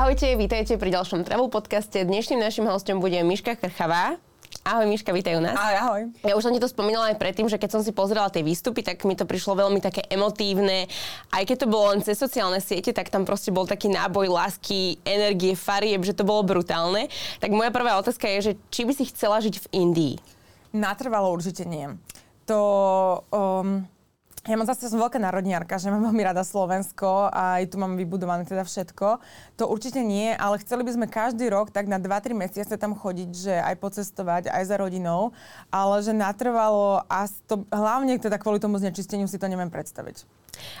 Ahojte, vítajte pri ďalšom Travel podcaste. Dnešným našim hostom bude Miška Krchavá. Ahoj Miška, vítaj u nás. Ahoj, ahoj. Ja už som ti to spomínala aj predtým, že keď som si pozerala tie výstupy, tak mi to prišlo veľmi také emotívne. Aj keď to bolo len cez sociálne siete, tak tam proste bol taký náboj lásky, energie, farieb, že to bolo brutálne. Tak moja prvá otázka je, že či by si chcela žiť v Indii? Natrvalo určite nie. To... Um ja mám zase, som veľká národniarka, že mám veľmi rada Slovensko a aj tu mám vybudované teda všetko. To určite nie, ale chceli by sme každý rok tak na 2-3 mesiace tam chodiť, že aj pocestovať, aj za rodinou, ale že natrvalo a to, hlavne teda kvôli tomu znečisteniu si to neviem predstaviť.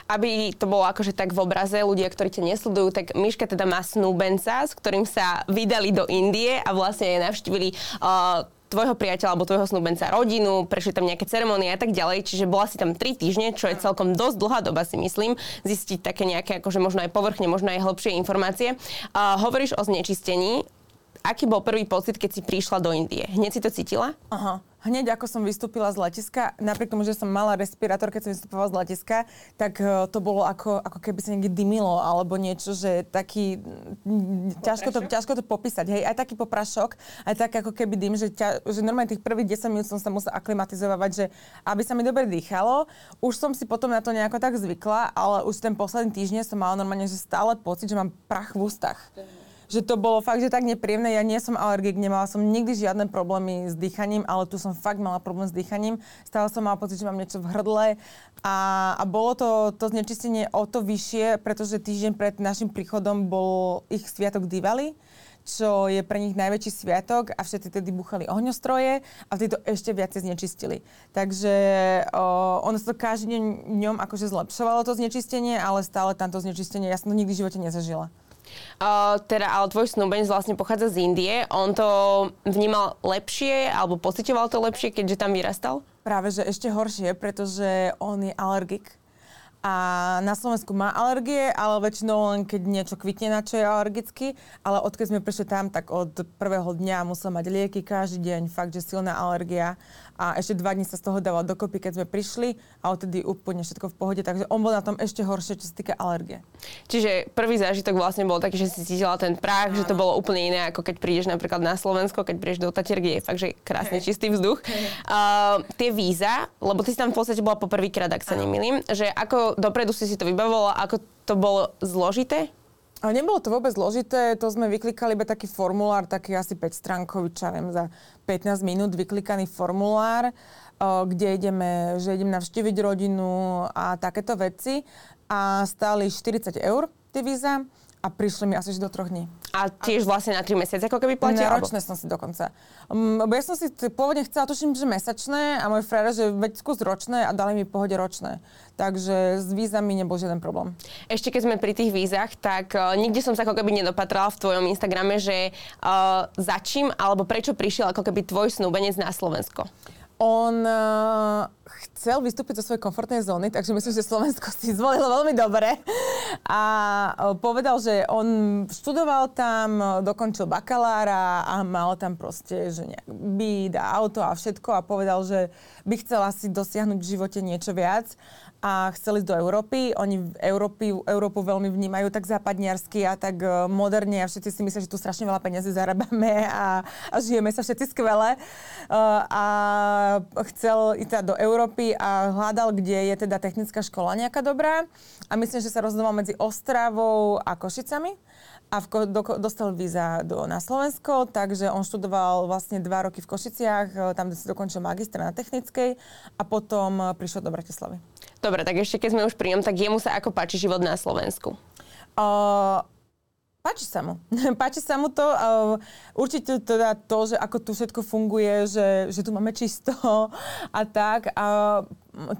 Aby to bolo akože tak v obraze ľudia, ktorí ťa nesledujú, tak Miška teda má snúbenca, s ktorým sa vydali do Indie a vlastne navštívili uh, tvojho priateľa alebo tvojho snúbenca rodinu, prešli tam nejaké ceremonie a tak ďalej, čiže bola si tam 3 týždne, čo je celkom dosť dlhá doba si myslím, zistiť také nejaké akože možno aj povrchne, možno aj hlbšie informácie. Uh, hovoríš o znečistení, aký bol prvý pocit, keď si prišla do Indie? Hneď si to cítila? Aha hneď ako som vystúpila z letiska, napriek tomu, že som mala respirátor, keď som vystupovala z letiska, tak uh, to bolo ako, ako keby sa niekde dymilo, alebo niečo, že taký, ťažko to, ťažko to popísať, hej, aj taký poprašok, aj tak ako keby dym, že, ťa, že normálne tých prvých 10 minút som sa musela aklimatizovať, že aby sa mi dobre dýchalo. Už som si potom na to nejako tak zvykla, ale už ten posledný týždeň som mala normálne, že stále pocit, že mám prach v ústach že to bolo fakt, že tak nepríjemné. Ja nie som alergik, nemala som nikdy žiadne problémy s dýchaním, ale tu som fakt mala problém s dýchaním. Stále som mala pocit, že mám niečo v hrdle a, a bolo to, to znečistenie o to vyššie, pretože týždeň pred našim príchodom bol ich sviatok Diwali čo je pre nich najväčší sviatok a všetci tedy buchali ohňostroje a vtedy to ešte viacej znečistili. Takže o, ono sa to každý deň ňom akože zlepšovalo to znečistenie, ale stále tamto znečistenie, ja som to nikdy v živote nezažila. Uh, teda, ale tvoj snúbenec vlastne pochádza z Indie. On to vnímal lepšie, alebo pocitoval to lepšie, keďže tam vyrastal? Práve, že ešte horšie, pretože on je alergik. A na Slovensku má alergie, ale väčšinou len keď niečo kvitne, na čo je alergický. Ale odkedy sme prišli tam, tak od prvého dňa musel mať lieky každý deň, fakt, že silná alergia a ešte dva dní sa z toho dával dokopy, keď sme prišli a odtedy úplne všetko v pohode, takže on bol na tom ešte horšie, čo sa týka alergie. Čiže prvý zážitok vlastne bol taký, že si cítila ten prach, že to bolo úplne iné, ako keď prídeš napríklad na Slovensko, keď prídeš do Tatier, kde je fakt, že krásne hey. čistý vzduch. Hey. Uh, tie víza, lebo ty si tam v podstate bola po prvýkrát, ak sa nemýlim, že ako dopredu si si to vybavovala, ako to bolo zložité? A nebolo to vôbec zložité, to sme vyklikali iba taký formulár, taký asi 5 stránkový, čo viem, za 15 minút vyklikaný formulár, kde ideme, že idem navštíviť rodinu a takéto veci. A stáli 40 eur tie víza a prišli mi asi do troch dní. A tiež vlastne na 3 mesiace ako keby platia? Ročné som si dokonca. Um, ja som si pôvodne chcela, tuším, že mesačné a môj frajer, že veď skús ročné a dali mi pohode ročné. Takže s vízami nebol žiaden problém. Ešte keď sme pri tých vízach, tak uh, nikde som sa ako keby nedopatrala v tvojom Instagrame, že uh, za čím alebo prečo prišiel ako keby tvoj snúbenec na Slovensko? On uh, chcel vystúpiť zo svojej komfortnej zóny, takže myslím, že Slovensko si zvolilo veľmi dobre. A uh, povedal, že on študoval tam, dokončil bakalára a mal tam proste, že nejak byt a auto a všetko a povedal, že by chcel asi dosiahnuť v živote niečo viac a chceli ísť do Európy. Oni Európy, Európu veľmi vnímajú tak západniarsky a tak e, moderne a všetci si myslia, že tu strašne veľa peniazy zarábame a, a žijeme sa všetci skvele. Uh, a chcel ísť teda do Európy a hľadal, kde je teda technická škola nejaká dobrá. A myslím, že sa rozhodoval medzi Ostravou a Košicami a v, do, dostal víza do, na Slovensko, takže on študoval vlastne dva roky v Košiciach, e, tam si dokončil magistra na technickej a potom e, prišiel do Bratislavy. Dobre, tak ešte keď sme už pri ňom, tak jemu sa ako páči život na Slovensku? Uh, Páči sa mu. Páči sa mu to. Uh, určite teda to, že ako tu všetko funguje, že, že tu máme čisto a tak. A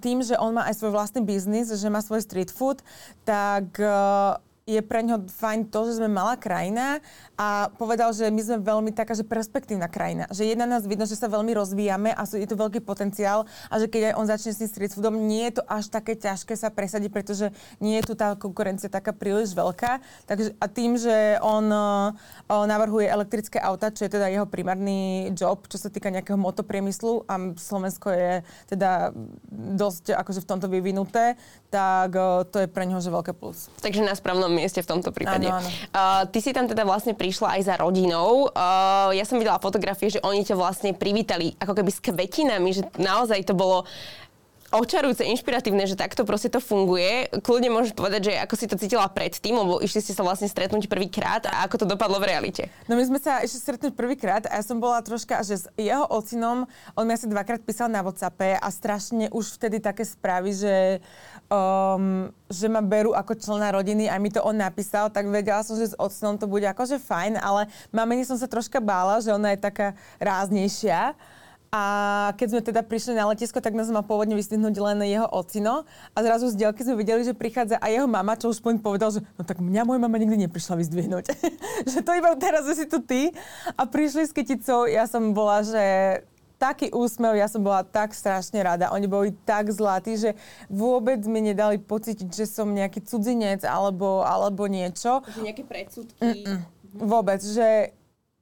tým, že on má aj svoj vlastný biznis, že má svoj street food, tak uh, je pre ňo fajn to, že sme malá krajina a povedal, že my sme veľmi taká, že perspektívna krajina. Že jedna nás vidno, že sa veľmi rozvíjame a je to veľký potenciál a že keď aj on začne s tým street foodom, nie je to až také ťažké sa presadiť, pretože nie je tu tá konkurencia taká príliš veľká. Takže, a tým, že on o, navrhuje elektrické auta, čo je teda jeho primárny job, čo sa týka nejakého motopriemyslu a Slovensko je teda dosť akože v tomto vyvinuté, tak o, to je pre neho že veľké plus. Takže na správnom mieste v tomto prípade. Áno, áno. Uh, ty si tam teda vlastne prišla aj za rodinou. Uh, ja som videla fotografie, že oni ťa vlastne privítali ako keby s kvetinami, že naozaj to bolo očarujúce, inšpiratívne, že takto proste to funguje. Kľudne môžeš povedať, že ako si to cítila predtým, lebo išli ste sa vlastne stretnúť prvýkrát a ako to dopadlo v realite. No my sme sa išli stretnúť prvýkrát a ja som bola troška, že s jeho ocinom, on mi asi dvakrát písal na WhatsAppe a strašne už vtedy také správy, že, um, že ma berú ako člena rodiny a mi to on napísal, tak vedela som, že s ocinom to bude akože fajn, ale mameni som sa troška bála, že ona je taká ráznejšia. A keď sme teda prišli na letisko, tak nás mal pôvodne vystvihnúť len jeho ocino. A zrazu z dielky sme videli, že prichádza aj jeho mama, čo už poň povedal, že no tak mňa moja mama nikdy neprišla vyzdvihnúť. že to iba teraz, si tu ty. A prišli s kyticou, ja som bola, že taký úsmev, ja som bola tak strašne rada. Oni boli tak zlatí, že vôbec mi nedali pocítiť, že som nejaký cudzinec alebo, alebo niečo. Že nejaké predsudky. Mm-mm. Vôbec, že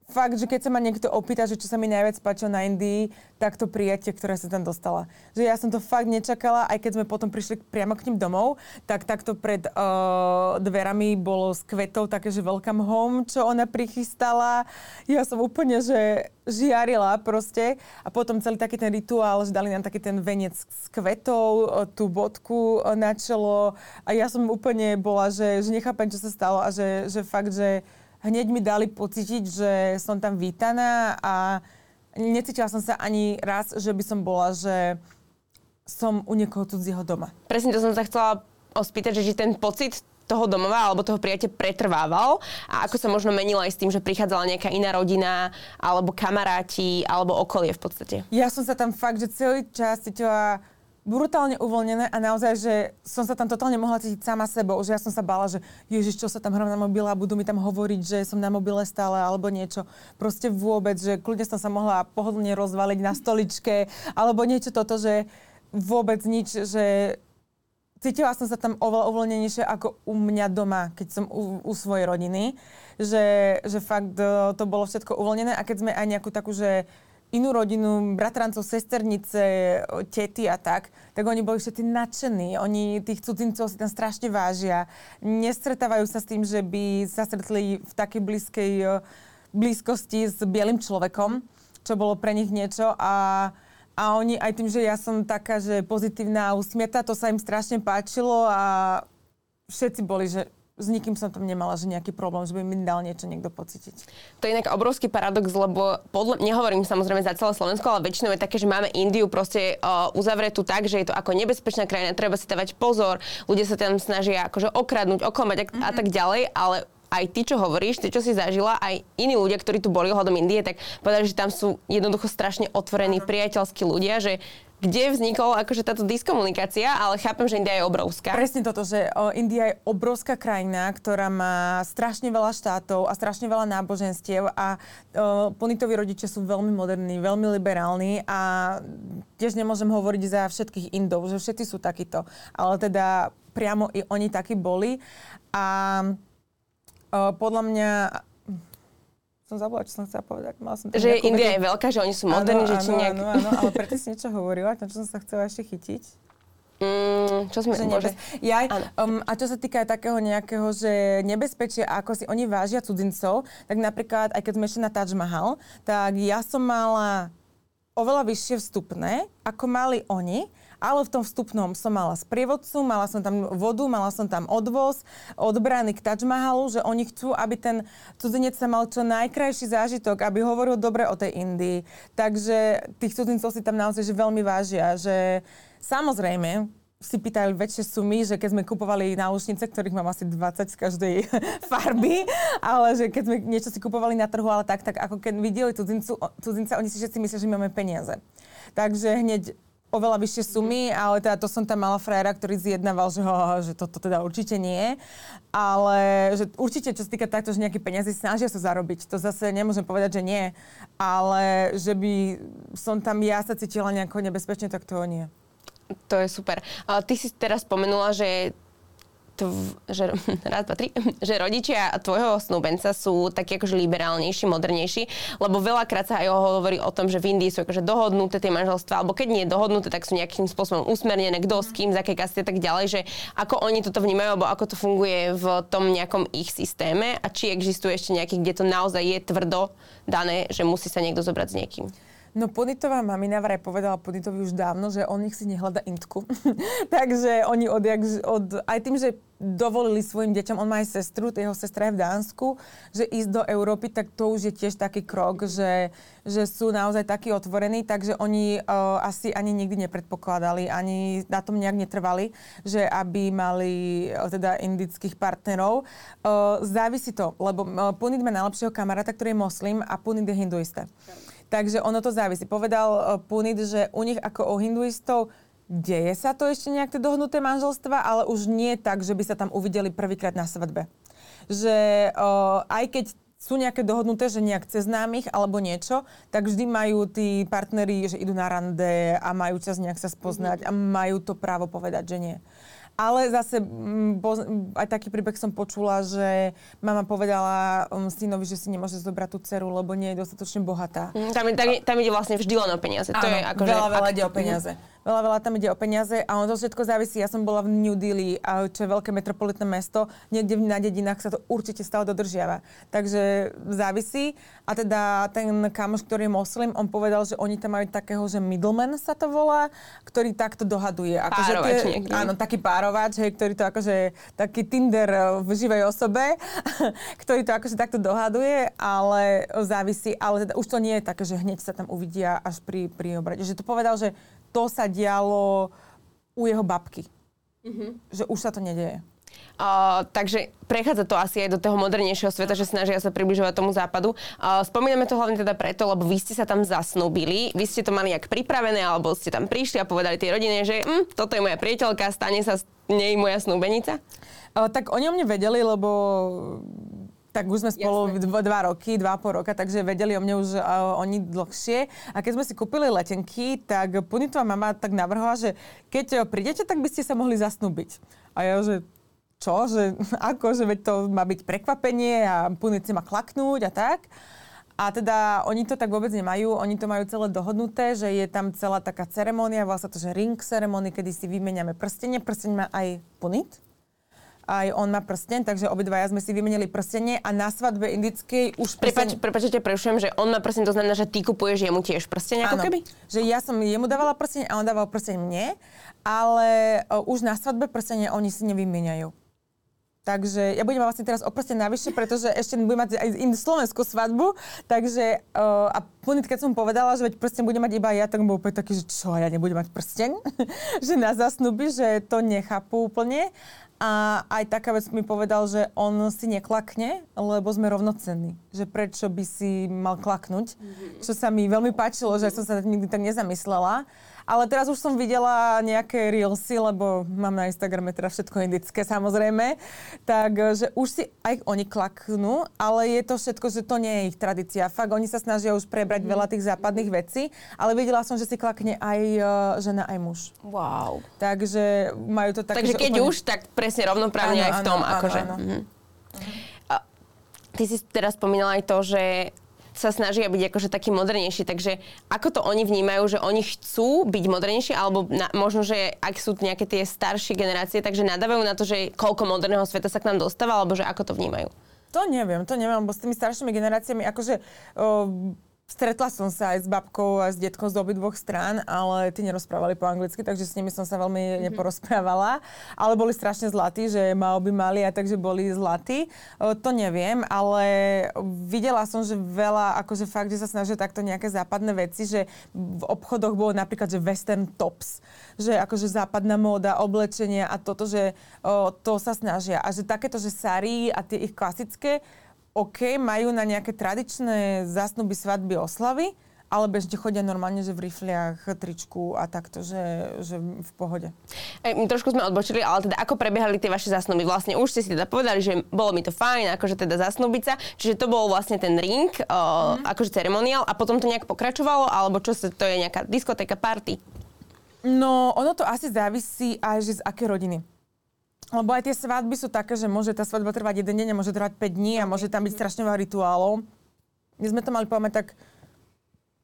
fakt, že keď sa ma niekto opýta, že čo sa mi najviac páčilo na Indii, tak to prijatie, ktoré sa tam dostala. Že ja som to fakt nečakala, aj keď sme potom prišli priamo k ním domov, tak takto pred uh, dverami bolo s kvetou také, že welcome home, čo ona prichystala. Ja som úplne, že žiarila proste. A potom celý taký ten rituál, že dali nám taký ten venec s kvetou, tú bodku na čelo. A ja som úplne bola, že, že nechápem, čo sa stalo a že, že fakt, že hneď mi dali pocítiť, že som tam vítaná a necítila som sa ani raz, že by som bola, že som u niekoho cudzieho doma. Presne to som sa chcela ospýtať, že či ten pocit toho domova alebo toho priateľa pretrvával a ako sa možno menilo aj s tým, že prichádzala nejaká iná rodina alebo kamaráti alebo okolie v podstate. Ja som sa tam fakt, že celý čas cítila brutálne uvoľnené a naozaj, že som sa tam totálne mohla cítiť sama sebou, že ja som sa bála, že ježiš, čo sa tam hrám na mobile a budú mi tam hovoriť, že som na mobile stále alebo niečo. Proste vôbec, že kľudne som sa mohla pohodlne rozvaliť na stoličke alebo niečo toto, že vôbec nič, že cítila som sa tam oveľa uvoľnenejšie ako u mňa doma, keď som u, u svojej rodiny. Že, že fakt e, to bolo všetko uvoľnené a keď sme aj nejakú takú, že inú rodinu, bratrancov, sesternice, tety a tak, tak oni boli všetci nadšení. Oni tých cudzincov si tam strašne vážia. Nestretávajú sa s tým, že by sa stretli v takej blízkej blízkosti s bielým človekom, čo bolo pre nich niečo a a oni aj tým, že ja som taká, že pozitívna a usmieta, to sa im strašne páčilo a všetci boli, že s nikým som tam nemala, že nejaký problém, že by mi dal niečo niekto pocítiť. To je inak obrovský paradox, lebo podľa, nehovorím samozrejme za celé Slovensko, ale väčšinou je také, že máme Indiu proste uh, uzavretú tak, že je to ako nebezpečná krajina, treba si dávať pozor, ľudia sa tam snažia akože okradnúť, oklamať a, mm-hmm. a tak ďalej, ale aj ty, čo hovoríš, ty, čo si zažila, aj iní ľudia, ktorí tu boli ohľadom Indie, tak povedali, že tam sú jednoducho strašne otvorení, priateľskí ľudia, že kde vznikol akože táto diskomunikácia, ale chápem, že India je obrovská. Presne toto, že India je obrovská krajina, ktorá má strašne veľa štátov a strašne veľa náboženstiev a o, ponitoví rodičia sú veľmi moderní, veľmi liberálni a tiež nemôžem hovoriť za všetkých Indov, že všetci sú takíto, ale teda priamo i oni takí boli a podľa mňa som zabudla, čo som chcela povedať. Mal som že India je veľká, že oni sú moderní, že či nejak... Áno, áno, ale preto si niečo hovorila, na čo som sa chcela ešte chytiť. Mm, čo sme... Že nebez... Jaj, um, a čo sa týka takého nejakého, že nebezpečia, ako si oni vážia cudzincov, tak napríklad, aj keď sme ešte na Taj Mahal, tak ja som mala oveľa vyššie vstupné, ako mali oni ale v tom vstupnom som mala sprievodcu, mala som tam vodu, mala som tam odvoz, odbrany k Taj Mahalu, že oni chcú, aby ten cudzinec sa mal čo najkrajší zážitok, aby hovoril dobre o tej Indii. Takže tých cudzincov si tam naozaj že veľmi vážia, že samozrejme, si pýtali väčšie sumy, že keď sme kupovali náušnice, ktorých mám asi 20 z každej farby, ale že keď sme niečo si kupovali na trhu, ale tak, tak ako keď videli cudzincu, cudzinca, oni si všetci myslia, že máme peniaze. Takže hneď oveľa vyššie sumy, ale teda to som tam mala frajera, ktorý zjednával, že, ho, že toto to teda určite nie. Ale že určite, čo sa týka takto, že nejaké peniaze snažia sa zarobiť. To zase nemôžem povedať, že nie. Ale že by som tam ja sa cítila nejako nebezpečne, tak to nie. To je super. Ale ty si teraz spomenula, že tv, že, raz, dva, tri, že rodičia tvojho snúbenca sú takí akože liberálnejší, modernejší, lebo veľakrát sa aj hovorí o tom, že v Indii sú akože dohodnuté tie manželstva, alebo keď nie je dohodnuté, tak sú nejakým spôsobom usmernené, kto s kým, z akej kasty a tak ďalej, že ako oni toto vnímajú, alebo ako to funguje v tom nejakom ich systéme a či existuje ešte nejaký, kde to naozaj je tvrdo dané, že musí sa niekto zobrať s niekým. No Punitová mamina vraj povedala Punitovi už dávno, že on nech si nehľada intku. Takže oni odjak, od, aj tým, že dovolili svojim deťom, on má aj sestru, jeho sestra je v Dánsku, že ísť do Európy, tak to už je tiež taký krok, že, že sú naozaj takí otvorení, takže oni uh, asi ani nikdy nepredpokladali, ani na tom nejak netrvali, že aby mali uh, teda indických partnerov. Uh, závisí to, lebo uh, Punit má najlepšieho kamaráta, ktorý je moslim a Punit je hinduista. Takže ono to závisí. Povedal uh, Punit, že u nich ako o hinduistov Deje sa to ešte nejak tie dohnuté manželstva, ale už nie tak, že by sa tam uvideli prvýkrát na svadbe. Že uh, aj keď sú nejaké dohodnuté, že nejak cez známych alebo niečo, tak vždy majú tí partneri, že idú na rande a majú čas nejak sa spoznať a majú to právo povedať, že nie. Ale zase m, bo, aj taký príbeh som počula, že mama povedala um, synovi, že si nemôže zobrať tú dceru, lebo nie je dostatočne bohatá. Mm, tam, tam, tam ide vlastne vždy len o peniaze. Áno, to je ako, veľa, že, veľa ide o peniaze. Veľa, veľa tam ide o peniaze a ono to všetko závisí. Ja som bola v New Delhi, čo je veľké metropolitné mesto. Niekde na dedinách sa to určite stále dodržiava. Takže závisí. A teda ten kamoš, ktorý je moslim, on povedal, že oni tam majú takého, že middleman sa to volá, ktorý takto dohaduje. Akože párovač tie, niekde. Áno, taký párovač, hej, ktorý to akože, taký Tinder v živej osobe, ktorý to akože takto dohaduje, ale závisí. Ale teda už to nie je také, že hneď sa tam uvidia až pri, pri obrade. Že to povedal, že to sa dialo u jeho babky. Mm-hmm. Že už sa to nedieje. Uh, takže prechádza to asi aj do toho modernejšieho sveta, že snažia sa približovať tomu západu. Uh, spomíname to hlavne teda preto, lebo vy ste sa tam zasnúbili, vy ste to mali jak pripravené, alebo ste tam prišli a povedali tej rodine, že hm, toto je moja priateľka, stane sa z nej moja snúbenica? Uh, tak oni o mne vedeli, lebo tak už sme spolu dva, dva roky, dva a pol roka, takže vedeli o mne už uh, oni dlhšie. A keď sme si kúpili letenky, tak Punitová mama tak navrhla, že keď prídete, tak by ste sa mohli zasnúbiť. A ja, že čo, že ako, že veď to má byť prekvapenie a Punit si má klaknúť a tak. A teda oni to tak vôbec nemajú, oni to majú celé dohodnuté, že je tam celá taká ceremónia, volá sa to, že ring ceremóny, kedy si vymeniame prstenie. Prsteň má aj Punit, aj on má prsten, takže obidvaja sme si vymenili prstenie a na svadbe indickej už prsten... Prepač, prepačte, prerušujem, že on má prsten, to znamená, že ty kupuješ jemu tiež prsten, ako Áno, keby? že ja som jemu dávala prsten a on dával prsten mne, ale uh, už na svadbe prstenie oni si nevymieňajú. Takže ja budem vlastne teraz o prsten navyše, pretože ešte budem mať aj inú slovenskú svadbu. Takže uh, a Punit, keď som povedala, že veď prsten budem mať iba ja, tak bol úplne taký, že čo, ja nebudem mať prsten? že na zasnuby, že to nechápu úplne. A aj taká vec mi povedal, že on si neklakne, lebo sme rovnocenní. Že prečo by si mal klaknúť. Mm-hmm. Čo sa mi veľmi páčilo, že som sa nikdy tak nezamyslela. Ale teraz už som videla nejaké reelsy, lebo mám na Instagrame teda všetko indické samozrejme. Takže už si aj oni klaknú, ale je to všetko, že to nie je ich tradícia. Fakt, oni sa snažia už prebrať mm. veľa tých západných vecí, ale videla som, že si klakne aj uh, žena, aj muž. Wow. Takže majú to také, Takže keď úplne... už, tak presne rovnoprávne aj v tom, áno, akože. Áno. Mhm. Ty si teraz spomínala aj to, že sa snažia byť akože taký modernejší. Takže ako to oni vnímajú, že oni chcú byť modernejší, alebo na, možno, že ak sú nejaké tie staršie generácie, takže nadávajú na to, že koľko moderného sveta sa k nám dostáva, alebo že ako to vnímajú? To neviem, to neviem, bo s tými staršími generáciami, akože o, Stretla som sa aj s babkou a s detkom z obidvoch strán, ale tí nerozprávali po anglicky, takže s nimi som sa veľmi mm-hmm. neporozprávala. Ale boli strašne zlatí, že mal by mali a takže boli zlatí. O, to neviem, ale videla som, že veľa, akože fakt, že sa snažia takto nejaké západné veci, že v obchodoch bolo napríklad, že western tops, že akože západná móda, oblečenie a toto, že o, to sa snažia. A že takéto, že sari a tie ich klasické, OK, majú na nejaké tradičné zásnuby, svadby, oslavy, ale bežne chodia normálne, že v rifliach, tričku a takto, že, že v pohode. E, trošku sme odbočili, ale teda ako prebiehali tie vaše zasnuby? Vlastne už ste si teda povedali, že bolo mi to fajn, akože teda zasnubiť sa, čiže to bol vlastne ten ring, mm. akože ceremoniál a potom to nejak pokračovalo, alebo čo sa, to je nejaká diskotéka, party? No, ono to asi závisí aj, že z aké rodiny Lebo aj tie svadby sú také, že môže tá svadba trvať jeden deň a môže trvať 5 dní a môže tam byť strašne veľa rituálov. My sme to mali povedať tak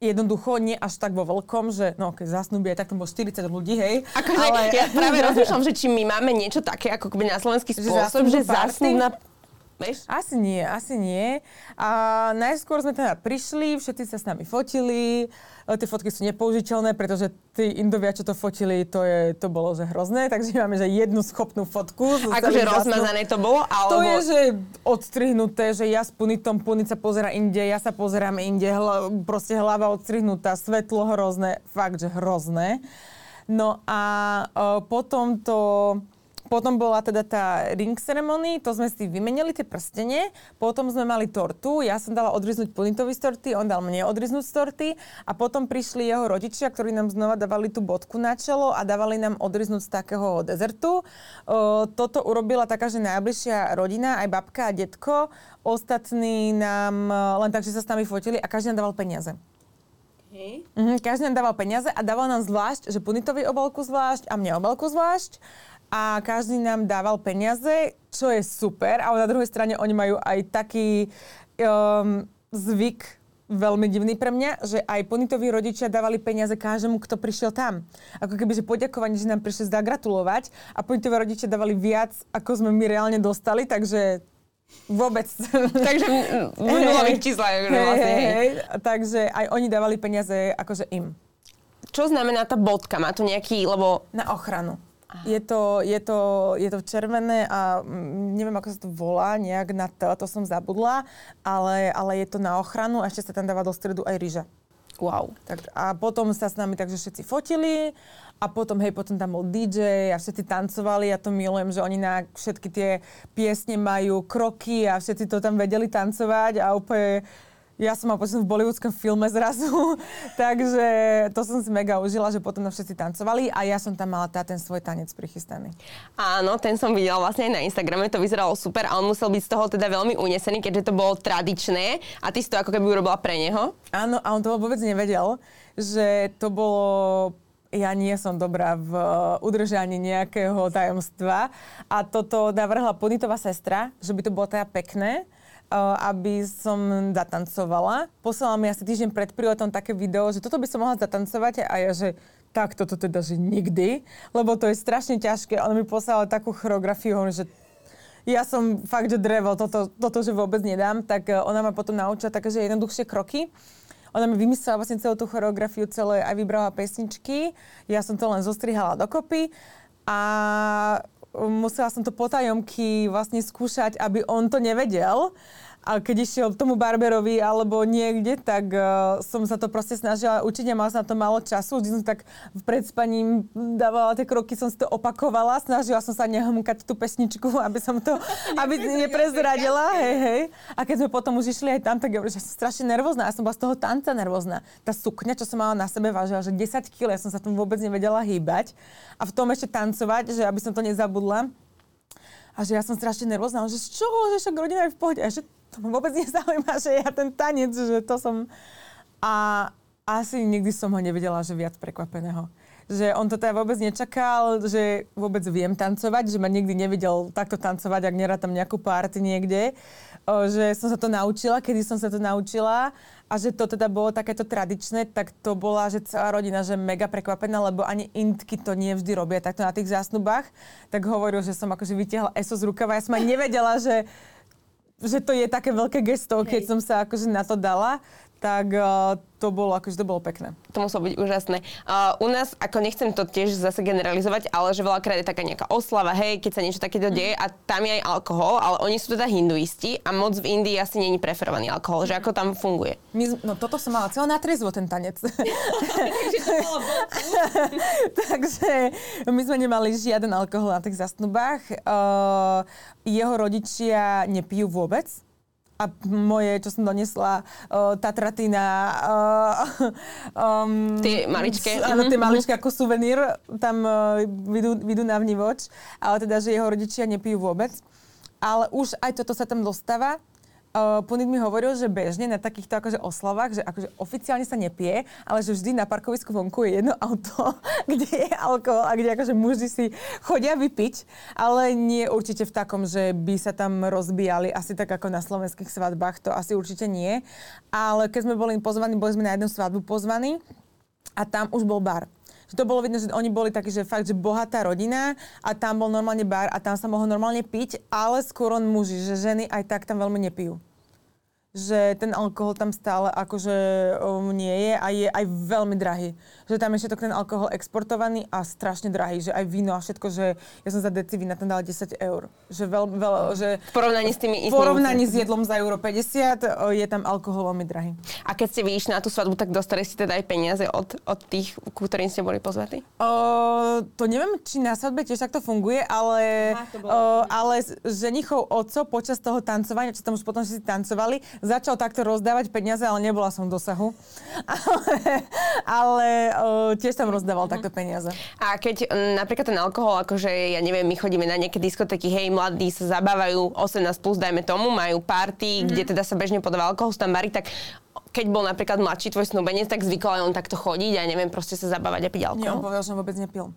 jednoducho, nie až tak vo veľkom, že no keď zasnúbie, tak to bolo 40 ľudí, hej. Akože ale... ja práve rozmýšľam, že či my máme niečo také ako na slovenský spôsob, že zasnúbna Vieš? Asi nie, asi nie. A najskôr sme teda prišli, všetci sa s nami fotili. E, tie fotky sú nepoužiteľné, pretože tí Indovia, čo to fotili, to, je, to bolo že hrozné. Takže máme že jednu schopnú fotku. Akože rozmazané to bolo? Alebo... To je, že odstrihnuté, že ja s Punitom, Punit sa pozera inde, ja sa pozerám inde, hla, proste hlava odstrihnutá, svetlo hrozné, fakt, že hrozné. No a uh, potom to potom bola teda tá ring ceremony, to sme si vymenili tie prstenie, potom sme mali tortu, ja som dala odriznúť Punitovi z torty, on dal mne odriznúť z torty a potom prišli jeho rodičia, ktorí nám znova dávali tú bodku na čelo a dávali nám odriznúť z takého dezertu. toto urobila taká, že najbližšia rodina, aj babka a detko, ostatní nám len tak, že sa s nami fotili a každý nám dával peniaze. Okay. Mhm, každý nám dával peniaze a dával nám zvlášť, že Punitovi obalku zvlášť a mne obalku zvlášť a každý nám dával peniaze, čo je super, ale na druhej strane oni majú aj taký um, zvyk, veľmi divný pre mňa, že aj Ponitoví rodičia dávali peniaze každému, kto prišiel tam. Ako keby, že poďakovanie, že nám prišli zagratulovať a Ponitoví rodičia dávali viac, ako sme my reálne dostali, takže Vôbec. Takže nulových číslach. Hey, vlastne, hej. Hey, takže aj oni dávali peniaze akože im. Čo znamená tá bodka? Má to nejaký, lebo... Na ochranu. Je to, je, to, je to červené a mm, neviem, ako sa to volá, nejak na to, to som zabudla, ale, ale je to na ochranu a ešte sa tam dáva do stredu aj ryža. Wow. Tak, a potom sa s nami takže všetci fotili a potom, hej, potom tam bol DJ a všetci tancovali. Ja to milujem, že oni na všetky tie piesne majú kroky a všetci to tam vedeli tancovať a úplne ja som mal pocit v bollywoodskom filme zrazu, takže to som si mega užila, že potom všetci tancovali a ja som tam mala tá, ten svoj tanec prichystaný. Áno, ten som videla vlastne aj na Instagrame, to vyzeralo super a on musel byť z toho teda veľmi unesený, keďže to bolo tradičné a ty si to ako keby urobila pre neho. Áno, a on to vôbec nevedel, že to bolo ja nie som dobrá v udržaní nejakého tajomstva a toto navrhla Punitová sestra, že by to bolo teda pekné aby som zatancovala. Poslala mi asi týždeň pred príletom také video, že toto by som mohla zatancovať a ja, že tak toto teda, že nikdy, lebo to je strašne ťažké. Ona mi poslala takú choreografiu, že ja som fakt, že drevo, toto, toto že vôbec nedám, tak e, ona ma potom naučila také, že jednoduchšie kroky. Ona mi vymyslela vlastne celú tú choreografiu, celé aj vybrala pesničky. Ja som to len zostrihala dokopy a musela som to potajomky vlastne skúšať, aby on to nevedel. A keď išiel k tomu barberovi alebo niekde, tak uh, som sa to proste snažila učiť a mala som na to málo času. Vždy som tak pred spaním dávala tie kroky, som si to opakovala. Snažila som sa nehmkať tú pesničku, aby som to aby neprezradila. Hej, hej. A keď sme potom už išli aj tam, tak ja že som strašne nervózna. Ja som bola z toho tanca nervózna. Tá sukňa, čo som mala na sebe, vážila, že 10 kg, ja som sa tomu vôbec nevedela hýbať. A v tom ešte tancovať, že aby som to nezabudla. A že ja som strašne nervózna, že z čoho, že však rodina je v pohode. A že to ma vôbec nezaujíma, že ja ten tanec, že to som... A asi nikdy som ho nevidela, že viac prekvapeného. Že on to teda vôbec nečakal, že vôbec viem tancovať, že ma nikdy nevidel takto tancovať, ak nerátam nejakú party niekde. O, že som sa to naučila, kedy som sa to naučila a že to teda bolo takéto tradičné, tak to bola, že celá rodina, že mega prekvapená, lebo ani intky to nie vždy robia takto na tých zásnubách. Tak hovoril, že som akože vytiahla ESO z rukava. Ja som aj nevedela, že že to je také veľké gesto, keď som sa akože na to dala, tak uh, to bolo, akože to bolo pekné. To muselo byť úžasné. Uh, u nás, ako nechcem to tiež zase generalizovať, ale že veľakrát je taká nejaká oslava, hej, keď sa niečo takéto deje a tam je aj alkohol, ale oni sú teda hinduisti a moc v Indii asi není preferovaný alkohol, že ako tam funguje. My, no toto som mala celé na trezvo, ten tanec. Takže my sme nemali žiaden alkohol na tých zastnubách. Uh, jeho rodičia nepijú vôbec a moje, čo som donesla, uh, Tatratina. Uh, um, tie maličké. Áno, tie mhm, maličké ako suvenír, tam uh, vidú, vidú na vnívoč, ale teda, že jeho rodičia nepijú vôbec. Ale už aj toto sa tam dostáva uh, Punit mi hovoril, že bežne na takýchto akože oslavách, že akože oficiálne sa nepije, ale že vždy na parkovisku vonku je jedno auto, kde je alkohol a kde akože muži si chodia vypiť, ale nie určite v takom, že by sa tam rozbíjali asi tak ako na slovenských svadbách, to asi určite nie. Ale keď sme boli pozvaní, boli sme na jednu svadbu pozvaní a tam už bol bar že to bolo vidno, že oni boli takí, že fakt, že bohatá rodina a tam bol normálne bar a tam sa mohlo normálne piť, ale skôr on muži, že ženy aj tak tam veľmi nepijú že ten alkohol tam stále akože um, nie je a je aj veľmi drahý. Že tam je všetok ten alkohol exportovaný a strašne drahý. Že aj víno a všetko, že ja som za deci vína tam dala 10 eur. Že veľ, veľ, že v porovnaní s tými V porovnaní s jedlom za euro 50 je tam alkohol veľmi drahý. A keď ste vyšli na tú svadbu, tak dostali ste teda aj peniaze od, od tých, ku ktorým ste boli pozvatí? O, to neviem, či na svadbe tiež takto funguje, ale, Aha, o, ale ženichov oco počas toho tancovania, čo tam už potom si tancovali, začal takto rozdávať peniaze, ale nebola som v dosahu. ale ale uh, tiež tam rozdával mm-hmm. takto peniaze. A keď m, napríklad ten alkohol, akože ja neviem, my chodíme na nejaké diskotéky, hej, mladí sa zabávajú, 18 plus, dajme tomu, majú party, mm-hmm. kde teda sa bežne podáva alkohol, sú tam bary, tak keď bol napríklad mladší tvoj snúbenec, tak zvykol aj on takto chodiť a neviem, proste sa zabávať a piť alkohol. Nie, on povedal, že on vôbec nepil.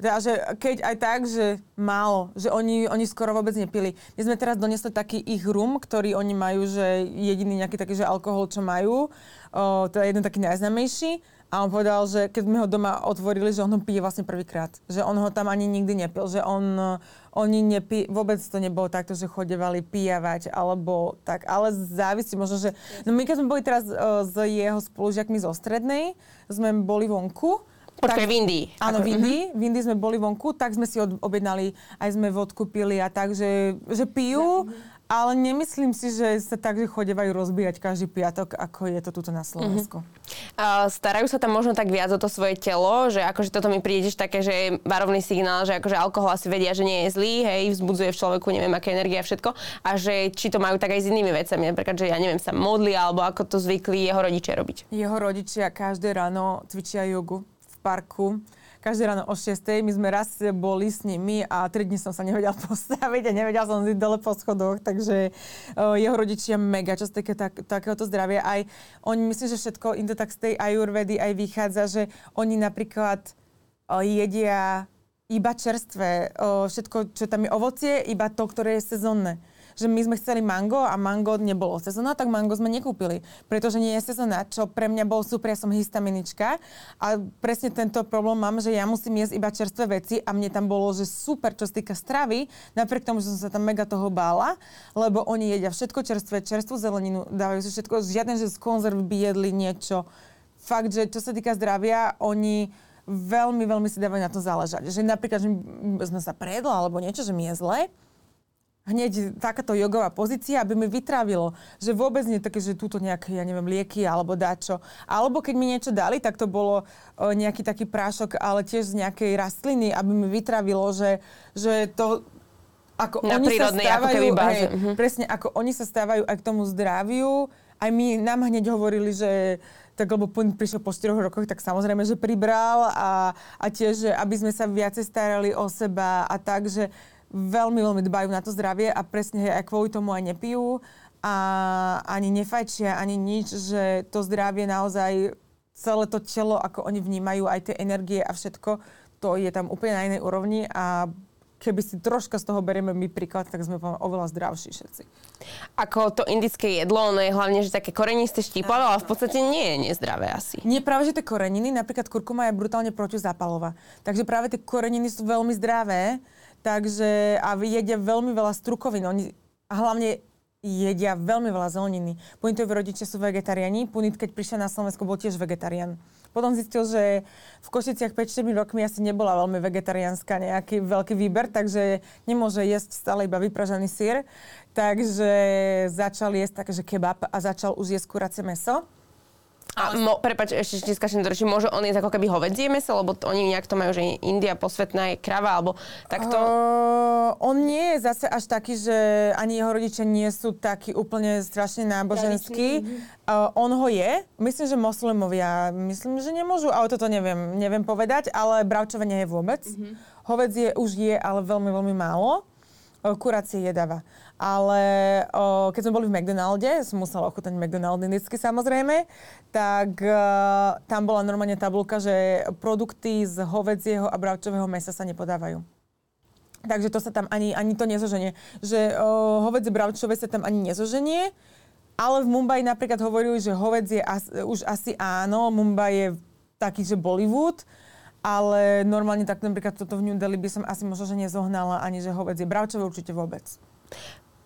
Teda, že keď aj tak, že málo, že oni, oni skoro vôbec nepili. My sme teraz donesli taký ich rum, ktorý oni majú, že jediný nejaký taký, že alkohol, čo majú, o, teda jeden taký najznamejší. A on povedal, že keď sme ho doma otvorili, že on ho pije vlastne prvýkrát. Že on ho tam ani nikdy nepil. Že on, oni nepí, vôbec to nebolo takto, že chodevali pijavať alebo tak. Ale závisí možno, že... No my keď sme boli teraz uh, s jeho spolužiakmi zo strednej, sme boli vonku, Počkaj, v Indii. Áno, v Indii. V Indii sme boli vonku, tak sme si objednali, aj sme vodku pili a tak, že, že pijú, ale nemyslím si, že sa tak, že chodevajú rozbíjať každý piatok, ako je to tuto na Slovensku. Mm-hmm. Uh, starajú sa tam možno tak viac o to svoje telo, že akože toto mi príde také, že je varovný signál, že akože alkohol asi vedia, že nie je zlý, hej, vzbudzuje v človeku neviem aké energie a všetko. A že či to majú tak aj s inými vecami, napríklad, že ja neviem, sa modlia, alebo ako to zvykli jeho rodičia robiť. Jeho rodičia každé ráno cvičia jogu parku každé ráno o 6. My sme raz boli s nimi a 3 dní som sa nevedel postaviť a nevedel som ísť dole po schodoch, takže uh, jeho rodičia mega, čo sa tak, takéhoto zdravia. Aj oni, myslím, že všetko im to tak z tej ajurvedy aj vychádza, že oni napríklad uh, jedia iba čerstvé, uh, všetko, čo tam je ovocie, iba to, ktoré je sezónne že my sme chceli mango a mango nebolo sezóna, tak mango sme nekúpili, pretože nie je sezóna, čo pre mňa bol super, ja som histaminička a presne tento problém mám, že ja musím jesť iba čerstvé veci a mne tam bolo, že super, čo sa týka stravy, napriek tomu, že som sa tam mega toho bála, lebo oni jedia všetko čerstvé, čerstvú zeleninu, dávajú si všetko, žiadne, že z konzerv by jedli niečo. Fakt, že čo sa týka zdravia, oni veľmi, veľmi si dávajú na to záležať. Že napríklad, že sme sa prejedla alebo niečo, že mi je zle, hneď takáto jogová pozícia, aby mi vytrávilo, že vôbec nie také, že túto nejaké, ja neviem, lieky alebo dačo. Alebo keď mi niečo dali, tak to bolo o, nejaký taký prášok, ale tiež z nejakej rastliny, aby mi vytrávilo, že, že to ako Na oni sa stávajú, ako báze. Hej, uh-huh. presne, ako oni sa stávajú aj k tomu zdraviu, aj my nám hneď hovorili, že tak lebo prišiel po 4 rokoch, tak samozrejme, že pribral a, a tiež, že aby sme sa viacej starali o seba a tak, že veľmi, veľmi dbajú na to zdravie a presne aj kvôli tomu aj nepijú a ani nefajčia, ani nič, že to zdravie naozaj celé to telo, ako oni vnímajú, aj tie energie a všetko, to je tam úplne na inej úrovni a keby si troška z toho berieme my príklad, tak sme oveľa zdravší všetci. Ako to indické jedlo, ono je hlavne, že také korenisté štípavé, ale v podstate nie je nezdravé asi. Nie, práve, že tie koreniny, napríklad kurkuma je brutálne protizápalová. Takže práve tie koreniny sú veľmi zdravé Takže, a jedia veľmi veľa strukovín. Oni, a hlavne jedia veľmi veľa zeleniny. Punitovi rodičia sú vegetariáni. Punit, keď prišiel na Slovensko, bol tiež vegetarián. Potom zistil, že v Košiciach 5-4 rokmi asi nebola veľmi vegetariánska nejaký veľký výber, takže nemôže jesť stále iba vypražaný sír. Takže začal jesť takže kebab a začal už jesť kuracie meso. A mo, prepač, ešte ti skáčem do môže on jesť ako keby hovedzie meso, lebo to, oni nejak to majú, že India posvetná je krava, alebo takto? Uh, on nie je zase až taký, že ani jeho rodičia nie sú takí úplne strašne náboženskí. Uh, on ho je. Myslím, že moslimovia, myslím, že nemôžu, ale toto neviem, neviem povedať, ale bravčovanie je vôbec. Uh-huh. Hovedzie už je, ale veľmi, veľmi málo. Kurácie jedáva. Ale o, keď sme boli v McDonalde, som musela ochutnať McDonald indicky samozrejme, tak o, tam bola normálne tabulka, že produkty z hovedzieho a bravčového mesa sa nepodávajú. Takže to sa tam ani, ani to nezoženie. Že o, hovedzie bravčové sa tam ani nezoženie, ale v Mumbai napríklad hovorili, že hovedzie as, už asi áno, Mumbai je taký, že Bollywood, ale normálne tak napríklad toto v New Delhi by som asi možno, že nezohnala ani, že hovedzie bravčové určite vôbec.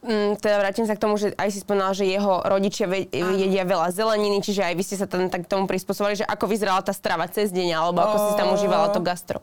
Mm, teda vrátim sa k tomu, že aj si spomínala, že jeho rodičia ve- jedia veľa zeleniny, čiže aj vy ste sa tam tak tomu prispôsobili, že ako vyzerala tá strava cez deň, alebo ako si tam užívala to gastro.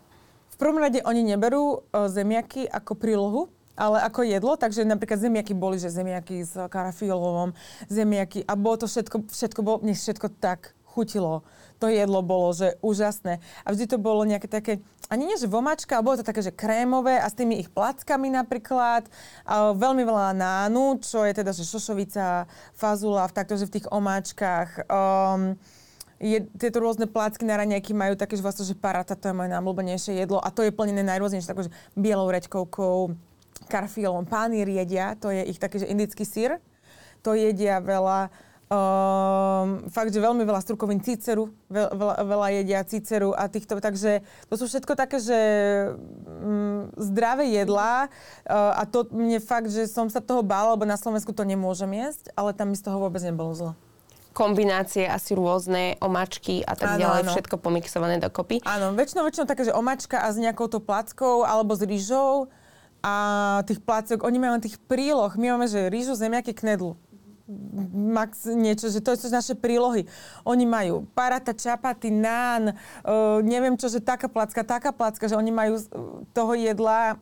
V prvom rade oni neberú uh, zemiaky ako prílohu, ale ako jedlo, takže napríklad zemiaky boli, že zemiaky s karafiolovom, zemiaky a bolo to všetko, všetko bolo, mne všetko tak chutilo to jedlo bolo, že úžasné. A vždy to bolo nejaké také, ani nie že vomačka, ale bolo to také, že krémové a s tými ich plackami napríklad. A veľmi veľa nánu, čo je teda, že šošovica, fazula, v takto, že v tých omáčkach. Um, je, tieto rôzne plácky na raňajky majú také, že vlastne, že parata, to je moje najobľúbenejšie jedlo a to je plnené najrôznejšie, že bielou reďkovkou, karfiolom, pány jedia, to je ich taký, že indický sír, to jedia veľa Um, fakt, že veľmi veľa strukovín, cíceru, veľa, veľa, veľa jedia cíceru a týchto, takže to sú všetko také, že um, zdravé jedlá. Uh, a to mne fakt, že som sa toho bála, lebo na Slovensku to nemôžem jesť, ale tam mi z toho vôbec nebolo zle. Kombinácie asi rôzne, omačky a tak áno, ďalej, áno. všetko pomixované dokopy. Áno, väčšinou, väčšinou také, že omačka a s nejakou to plackou alebo s rýžou. A tých placok, oni majú tých príloh, my máme, že rýžu, zemiaky, knedlu max niečo, že to sú naše prílohy. Oni majú parata, čapaty, nán, uh, neviem čo, že taká placka, taká placka, že oni majú toho jedla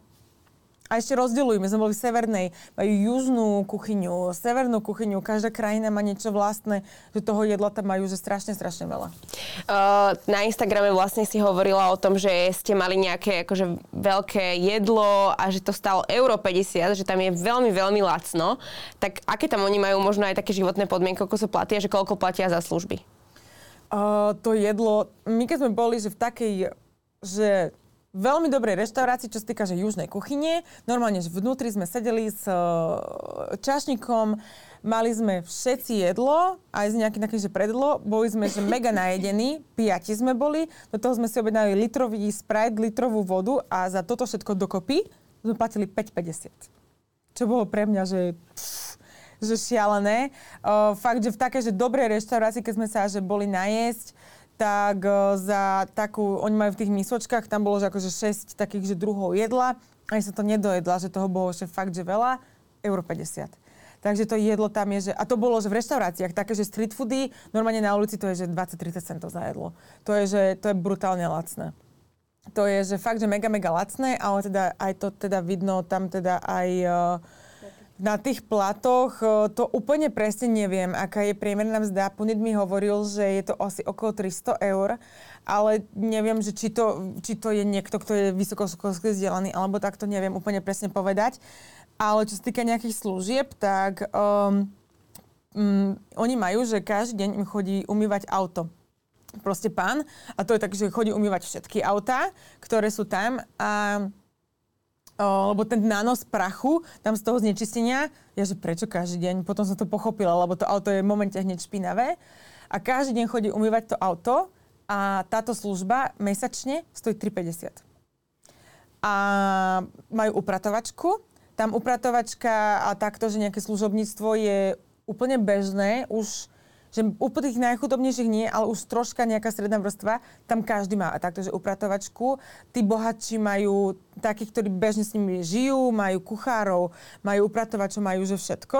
a ešte rozdeľujú. My sme boli v severnej, majú južnú kuchyňu, severnú kuchyňu, každá krajina má niečo vlastné, že toho jedla tam majú, že strašne, strašne veľa. Uh, na Instagrame vlastne si hovorila o tom, že ste mali nejaké akože veľké jedlo a že to stalo euro 50, že tam je veľmi, veľmi lacno. Tak aké tam oni majú možno aj také životné podmienky, koľko sa platia, že koľko platia za služby? Uh, to jedlo, my keď sme boli, že v takej, že veľmi dobrej reštaurácii, čo sa týka že južnej kuchyne. Normálne, že vnútri sme sedeli s uh, čašníkom, mali sme všetci jedlo, aj z nejakým takým, že predlo. Boli sme, že mega najedení, piati sme boli. Do toho sme si objednali litrový Sprite, litrovú vodu a za toto všetko dokopy sme platili 5,50. Čo bolo pre mňa, že... Pff, že šialené. Uh, fakt, že v také, že dobrej reštaurácii, keď sme sa že boli najesť, tak e, za takú, oni majú v tých misočkách, tam bolo že akože 6 takých, že druhov jedla, ani sa to nedojedla, že toho bolo že fakt, že veľa, euro 50. Takže to jedlo tam je, že... A to bolo, že v reštauráciách, také, že street foody, normálne na ulici to je, že 20-30 centov za jedlo. To je, že to je brutálne lacné. To je, že fakt, že mega, mega lacné, ale teda aj to teda vidno tam teda aj uh, na tých platoch to úplne presne neviem, aká je priemerná mzda. Punit mi hovoril, že je to asi okolo 300 eur, ale neviem, že či to, či to je niekto, kto je vysokoškolsky vzdelaný, alebo tak to neviem úplne presne povedať. Ale čo sa týka nejakých služieb, tak um, um, oni majú, že každý deň im chodí umývať auto proste pán a to je tak, že chodí umývať všetky autá, ktoré sú tam a lebo ten nános prachu tam z toho znečistenia, ja že prečo každý deň, potom som to pochopila, lebo to auto je v momente hneď špinavé. A každý deň chodí umývať to auto a táto služba mesačne stojí 3,50. A majú upratovačku, tam upratovačka a takto, že nejaké služobníctvo je úplne bežné, už že u tých najchudobnejších nie, ale už troška nejaká stredná vrstva, tam každý má takto, že upratovačku. Tí bohatší majú takých, ktorí bežne s nimi žijú, majú kuchárov, majú upratovačov, majú že všetko.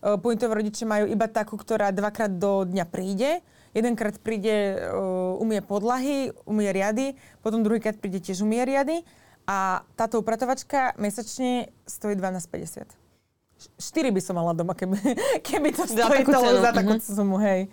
Uh, Pointové rodiče majú iba takú, ktorá dvakrát do dňa príde. Jedenkrát príde, uh, umie podlahy, umie riady, potom druhýkrát príde tiež umie riady. A táto upratovačka mesačne stojí 12,50. 4 by som mala doma, keby, keby to stojí to za takú mm-hmm. sumu, hej.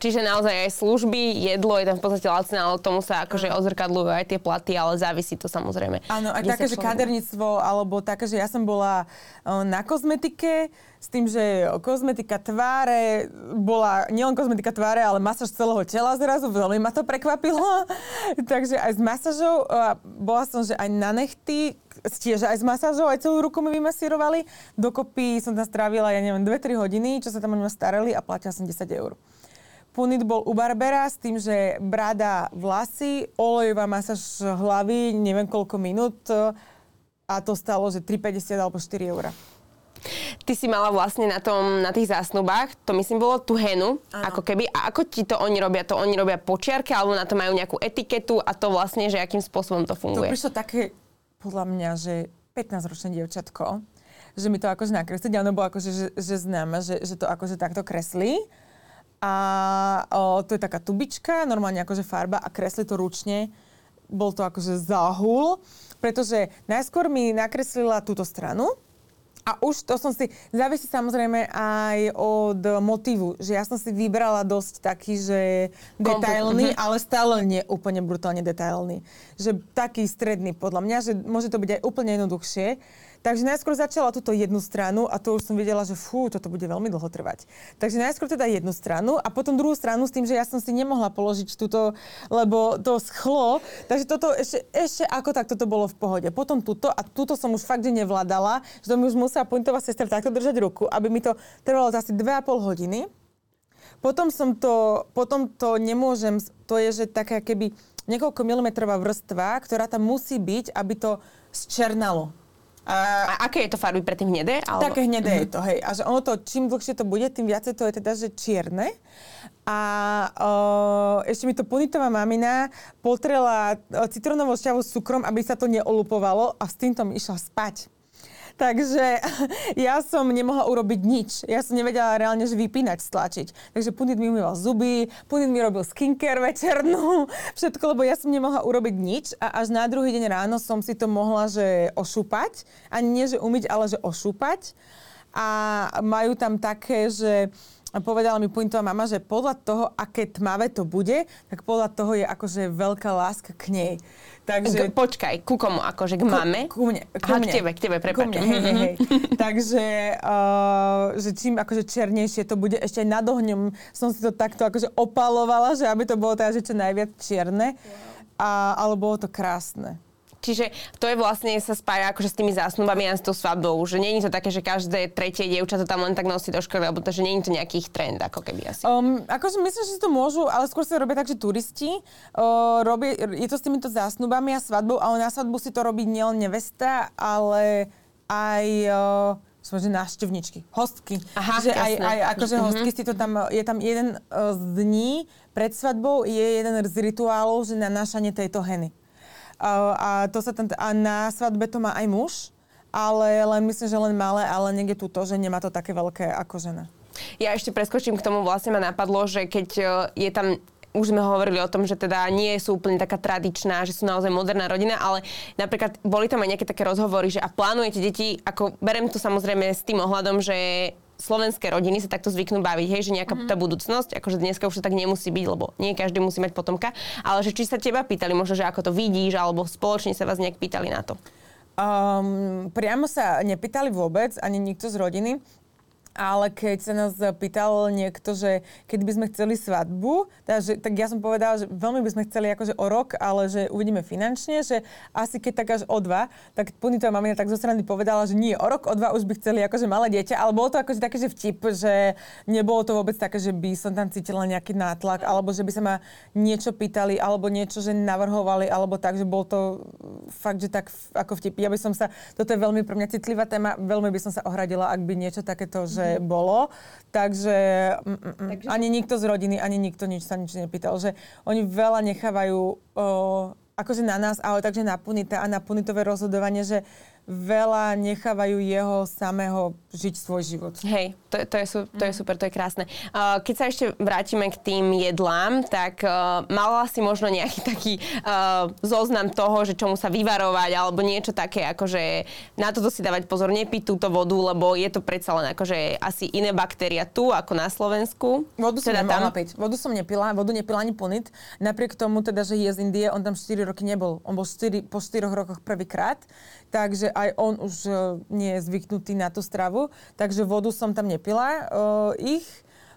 Čiže naozaj aj služby, jedlo je tam v podstate lacné, ale tomu sa akože ozrkadľujú aj tie platy, ale závisí to samozrejme. Áno, aj také, že kaderníctvo, alebo také, že ja som bola na kozmetike, s tým, že kozmetika tváre bola nielen kozmetika tváre, ale masáž celého tela zrazu, veľmi ma to prekvapilo. Takže aj s masážou, bola som, že aj na nechty, tiež aj s masážou, aj celú ruku mi vymasírovali. Dokopy som tam strávila, ja neviem, 2-3 hodiny, čo sa tam o mňa starali a platila som 10 eur. Punit bol u Barbera s tým, že brada vlasy, olejová masáž hlavy, neviem koľko minút a to stalo, že 3,50 alebo 4 eurá. Ty si mala vlastne na, tom, na tých zásnubách, to myslím bolo tú henu, ano. ako keby. A ako ti to oni robia? To oni robia počiarke, alebo na to majú nejakú etiketu a to vlastne, že akým spôsobom to funguje? To prišlo také, podľa mňa, že 15-ročné dievčatko, že mi to akože nakreslí. Ono bolo akože, že, že známe, že, že to akože takto kreslí. A o, to je taká tubička, normálne akože farba a kresli to ručne. Bol to akože záhul, pretože najskôr mi nakreslila túto stranu, a už to som si, závisí samozrejme aj od motívu, že ja som si vybrala dosť taký, že detailný, mm-hmm. ale stále nie úplne brutálne detailný. Že taký stredný podľa mňa, že môže to byť aj úplne jednoduchšie. Takže najskôr začala túto jednu stranu a to už som videla, že fú, toto bude veľmi dlho trvať. Takže najskôr teda jednu stranu a potom druhú stranu s tým, že ja som si nemohla položiť túto, lebo to schlo. Takže toto ešte, ešte ako tak toto bolo v pohode. Potom túto a túto som už fakt, že nevládala, že to mi už musela pointová sestra takto držať ruku, aby mi to trvalo asi 2,5 hodiny. Potom som to, potom to nemôžem, to je, že taká keby niekoľko milimetrová vrstva, ktorá tam musí byť, aby to zčernalo. A, a aké je to farby pre tým hnedé? Alebo... Také hnedé mm-hmm. je to, hej. A že ono to, čím dlhšie to bude, tým viacej to je teda, že čierne. A o, ešte mi to punitová mamina potrela citrónovou šťavou s cukrom, aby sa to neolupovalo a s týmto mi išla spať. Takže ja som nemohla urobiť nič. Ja som nevedela reálne, že vypínať, stlačiť. Takže Punit mi umýval zuby, Punit mi robil skincare večernú, všetko, lebo ja som nemohla urobiť nič a až na druhý deň ráno som si to mohla, že ošúpať. Ani nie, že umyť, ale že ošúpať. A majú tam také, že povedala mi Pointová mama, že podľa toho, aké tmavé to bude, tak podľa toho je akože veľká láska k nej. Takže... K, počkaj, ku komu? Akože k mame? Ku, ku mne. Ku Aha, mne. k tebe, k tebe, prepáč. Ku mne, hej, hej, hej. Takže, uh, že čím akože černejšie to bude, ešte aj nad ohňom som si to takto akože opalovala, že aby to bolo teda, že čo najviac čierne. Wow. A, ale bolo to krásne. Čiže to je vlastne, sa spája akože s tými zásnubami a s tou svadbou. Že je to také, že každé tretie dievča to tam len tak nosí do školy, alebo to, že je to nejaký ich trend, ako keby asi. Um, akože myslím, že si to môžu, ale skôr sa robia tak, že turisti. Uh, robí, je to s týmito zásnubami a svadbou, ale na svadbu si to robí nielen nevesta, ale aj... Uh, som že návštevničky, hostky. Aha, že aj, aj akože uh-huh. hostky si to tam, je tam jeden uh, z dní pred svadbou, je jeden z rituálov, že nanášanie tejto heny. A, to sa tam, a na svadbe to má aj muž, ale len myslím, že len malé, ale niekde tu to, že nemá to také veľké ako žena. Ja ešte preskočím k tomu, vlastne ma napadlo, že keď e, je tam už sme hovorili o tom, že teda nie sú úplne taká tradičná, že sú naozaj moderná rodina, ale napríklad boli tam aj nejaké také rozhovory, že a plánujete deti, ako berem to samozrejme s tým ohľadom, že slovenské rodiny sa takto zvyknú baviť, hej, že nejaká mm-hmm. tá budúcnosť, akože dneska už to tak nemusí byť, lebo nie každý musí mať potomka, ale že či sa teba pýtali, možno, že ako to vidíš, alebo spoločne sa vás nejak pýtali na to. Um, priamo sa nepýtali vôbec, ani nikto z rodiny. Ale keď sa nás pýtal niekto, že keď by sme chceli svadbu, že, tak ja som povedala, že veľmi by sme chceli akože o rok, ale že uvidíme finančne, že asi keď tak až o dva, tak Punitová mamina tak zo strany povedala, že nie, o rok, o dva už by chceli akože malé dieťa, ale bolo to akože také, že vtip, že nebolo to vôbec také, že by som tam cítila nejaký nátlak, alebo že by sa ma niečo pýtali, alebo niečo, že navrhovali, alebo tak, že bol to fakt, že tak ako vtip. Ja by som sa, toto je veľmi pre mňa citlivá téma, veľmi by som sa ohradila, ak by niečo takéto, že že bolo. Takže, mm, mm, mm, Takže ani nikto z rodiny, ani nikto nič sa nič nepýtal. Že oni veľa nechávajú o, akože na nás, ale takže na punita a na punitové rozhodovanie, že veľa nechávajú jeho samého žiť svoj život. Hej, to, to, je, to je super, to je krásne. Uh, keď sa ešte vrátime k tým jedlám, tak uh, mala si možno nejaký taký uh, zoznam toho, že čomu sa vyvarovať, alebo niečo také, akože na toto si dávať pozor, nepiť túto vodu, lebo je to predsa len akože asi iné baktéria tu, ako na Slovensku. Vodu som teda nemohla tam... piť. Vodu som nepila, vodu nepila ani punit. Napriek tomu teda, že je z Indie, on tam 4 roky nebol. On bol 4, po 4 rokoch prvýkrát takže aj on už uh, nie je zvyknutý na tú stravu, takže vodu som tam nepila uh, ich.